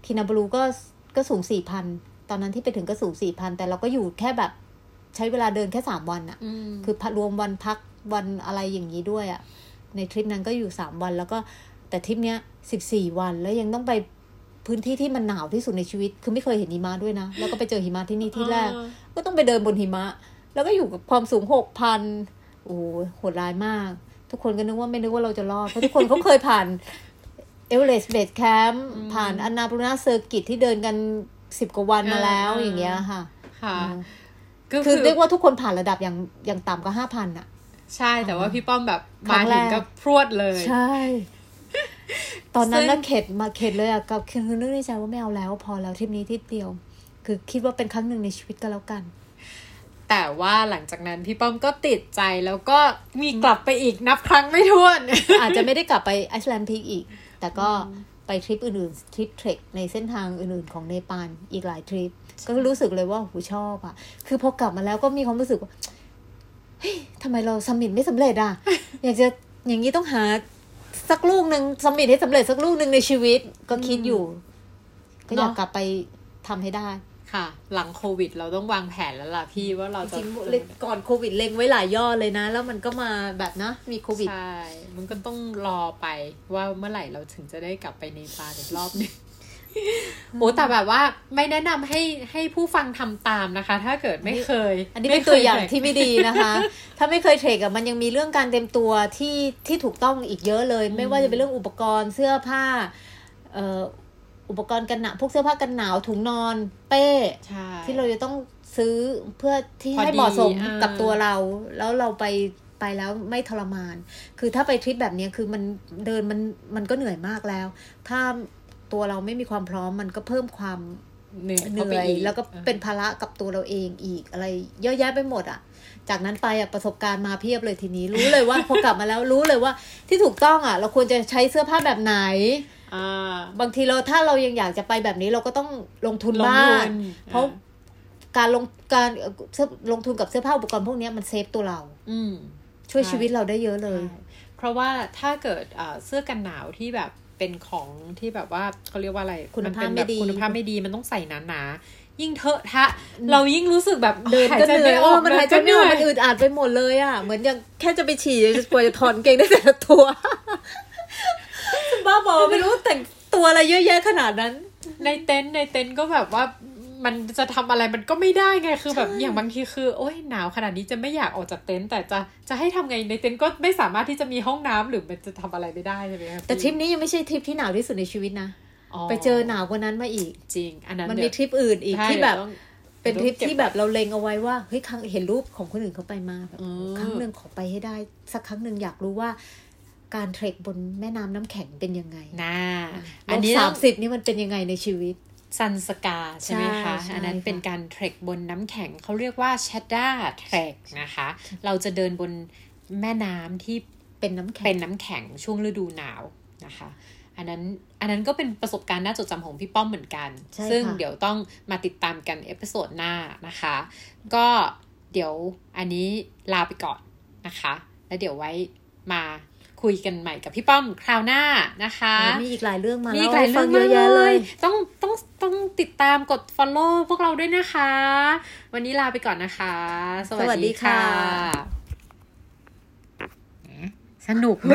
คินาบาลูก็ก็สูงสี่พันตอนนั้นที่ไปถึงก็สูงสี่พันแต่เราก็อยู่แค่แบบใช้เวลาเดินแค่สามวันอะอืมคือรวมวันพักวันอะไรอย่างนี้ด้วยอะในทริปนั้นก็อยู่สามวันแล้วก็แต่ทริปเนี้ยสิบสี่วันแล้วยังต้องไป พื้นที่ที่มันหนาวที่สุดในชีวิต คือไม่เคยเห็นหิมะด้วยนะ แล้วก็ไปเจอหิมะที่นี่ที่แรก ก็ต้องไปเดินบนหิมะ แล้วก็อยู่กับความสูงหกพันโอ้โหโหดร้ายมาก ทุกคนก็นึกว่าไม่นึกว่าเราจะรอด เพราะทุกคนเขาเคยผ่าน Everest Base Camp ผ่าน Annapurna Circuit ที่เดินกันสิบกว่าวันมาแล้วอ่าอย่างเงี้ยค่ะ ค่ะอืมก็คือเรียกว่าทุกคนผ่านระดับอย่างอย่างต่ำก็ห้าพันอะใช่แต่ว่าพี่ป้อมแบบครั้งแรกมาถึงก็พรวดเลย ใช่ ตอนนั้นซึ่งน่ะเข็ดมาเข็ดเลยอะกับคือนึกในใจว่าไม่เอาแล้ว พอแล้วทริปนี้ทริปเดียว คือคิดว่าเป็นครั้งหนึ่งในชีวิตก็แล้วกัน แต่ว่าหลังจากนั้นพี่ป้อมก็ติดใจแล้วก็มีกลับไปอีกนับครั้งไม่ถ้วน อาจจะไม่ได้กลับไปไอซ์แลนด์พีกอีก แต่ก็ไปทริปอื่นๆทริปเทรคในเส้นทางอื่นๆของเนปาลอีกหลายทริปก็รู้สึกเลยว่าหูชอบอะคือพอกลับมาแล้วก็มีความรู้สึกว่าเฮ้ยทำไมเราสมิธไม่สำเร็จอะอยากจะอย่างนี้ต้องหา สักลูกหนึ่งสมิธให้สำเร็จสักลูกหนึ่งในชีวิต ก็คิดอยู่ ก็อยากเนอะกลับไปทำให้ได้ค่ะ หลังโควิด เราต้องวางแผนแล้วล่ะพี่ว่าเราจจะริงๆก่อนโควิดเล็งไว้หลายยอดเลยนะ แล้วมันก็มาแบบนะมีโควิดใช่มันก็ต้องรอไปว่าเมื่อไหร่เราถึงจะได้กลับไปเนปาลอีกรอบหนึง โอ้แต่แบบว่าไม่แนะนำให้ให้ผู้ฟังทำตามนะคะ ถ้าเกิดไม่เคย อันนี้ไม่เป็นตัวอย่างคยที่ไม่ดีนะคะ ถ้าไม่เคยเทรดอะมันยังมีเรื่องการเตรียมตัวที่ที่ถูกต้องอีกเยอะเลย ไม่ว่าจะเป็นเรื่องอุปกรณ์เสื้อผ้าเอ่ออุปกรณ์กันหนาวพวกเสื้อผ้ากันหนาวถุงนอนเป้ใช่ที่เราจะต้องซื้อเพื่อที่พอดีให้เหมาะสมอ่ากักับตัวเรา แล้วเราไปไปแล้วไม่ทรมาน คือถ้าไปทริปแบบเนี้ยคือมันเดินมันมันก็เหนื่อยมากแล้ว ถ้า ตัวเราไม่มีความพร้อมมันก็เพิ่มความเหนื่อยเหข้าไปนื่อยอีกแล้วก็เป็นภาระกับตัวเราเองอีกอะไร เยอะแยะไปหมดอะ จากนั้นไปอะประสบการณ์มาเพียบเลยทีนี้ รู้เลยว่า พอกลับมาแล้วรู้เลยว่าที่ถูกต้องอะ เราควรจะใช้เสื้อผ้าแบบไหนอ่าบางทีเราถ้าเรายังอยากจะไปแบบนี้เราก็ต้องลงทุนลงบ้าทุงนเพราะการลงการเอ่อเสื้อลงทุนกับเสื้อผ้าอุปกรณ์พวกเนี้ยมันเซฟตัวเรา อืมช่วยใช่ชีวิตเราได้เยอะเลยใช่เพราะว่าถ้าเกิดเอ่อเสื้อกันหนาวที่แบบ เป็นของที่แบบว่าเขาเรียกว่าอะไรคุณภาพนเป็นแบบไม่ดีคุณภาพไม่ดีมันต้องใส่หนาๆยิ่งเถอะทะ เรายิ่งรู้สึกแบบเดินก็เหนื่อยไม่เออมันหายใจไม่ออกมันเดิอึดอัดไปหมดเลยอะเหมือนอย่างแค่จะไปฉี่กว่าจะถอนเกงได้แต่ละตัวบ้าบอไม่รู้แต่งตัวอะไรเยอะแยะขนาดนั้น ในเต็นท์ในเต็นท์ก็แบบว่า มันจะทำอะไรมันก็ไม่ได้ไงคือแบบใช่อย่างบางทีคือโอ้ยหนาวขนาดนี้จะไม่อยากออกจากเต็นท์แต่จะจะให้ทำไงในเต็นท์ก็ไม่สามารถที่จะมีห้องน้ำหรือมันจะทำอะไรไม่ได้ใช่ไหมคะแต่ทริปนี้ยังไม่ใช่ทริปที่หนาวที่สุดในชีวิตนะไปเจอหนาวกว่านั้นมาอีกจริง อันนั้นมันเดี๋มียวทริปอื่นอีกใช่ที่แบบดี๋ยวต้องเป็นทริปเดี๋ยวต้องเก็บที่แบบเราเล็งเอาไว้ว่าเฮ้ยครั้งเห็นรูปของคนอื่นเขาไปมาแบบอืมครั้งหนึ่งขอไปให้ได้ สักครั้งหนึ่งอยากรู้ว่าการเทรคบนแม่น้ำน้ำแข็งเป็นยังไงน่าอัอันนนี้นี้สาต้อมงสิบนี่มันเป็นยังไงในชีวิต ซันสกาใช่ไหมคะใช่อันนั้นค่ะเป็นการเทรคบนน้ำแข็งเขาเรียกว่าช d ด้าเทรคนะคะ เราจะเดินบนแม่น้ำที่เป็นน้ำแข็งเป็นน้ำแข็งช่วงฤดูหนาวนะคะ อันนั้นอันนั้นก็เป็นประสบการณ์น่าจดจำของพี่ป้อมเหมือนกันใช่ซึ่งค่ะเดี๋ยวต้องมาติดตามกัน episode หน้านะคะ ก็เดี๋ยวอันนี้ลาไปก่อนนะคะ แล้วเดี๋ยวไว้มา คุยกันใหม่กับพี่ป้อมคราวหน้านะคะ มีอีกหลายเรื่องมามีแล้วหลายเรื่องเยอะแยะเลย ต้องต้องต้องติดตามกด follow พวกเราด้วยนะคะ วันนี้ลาไปก่อนนะคะ สวัสดีค่ะ สนุกไหม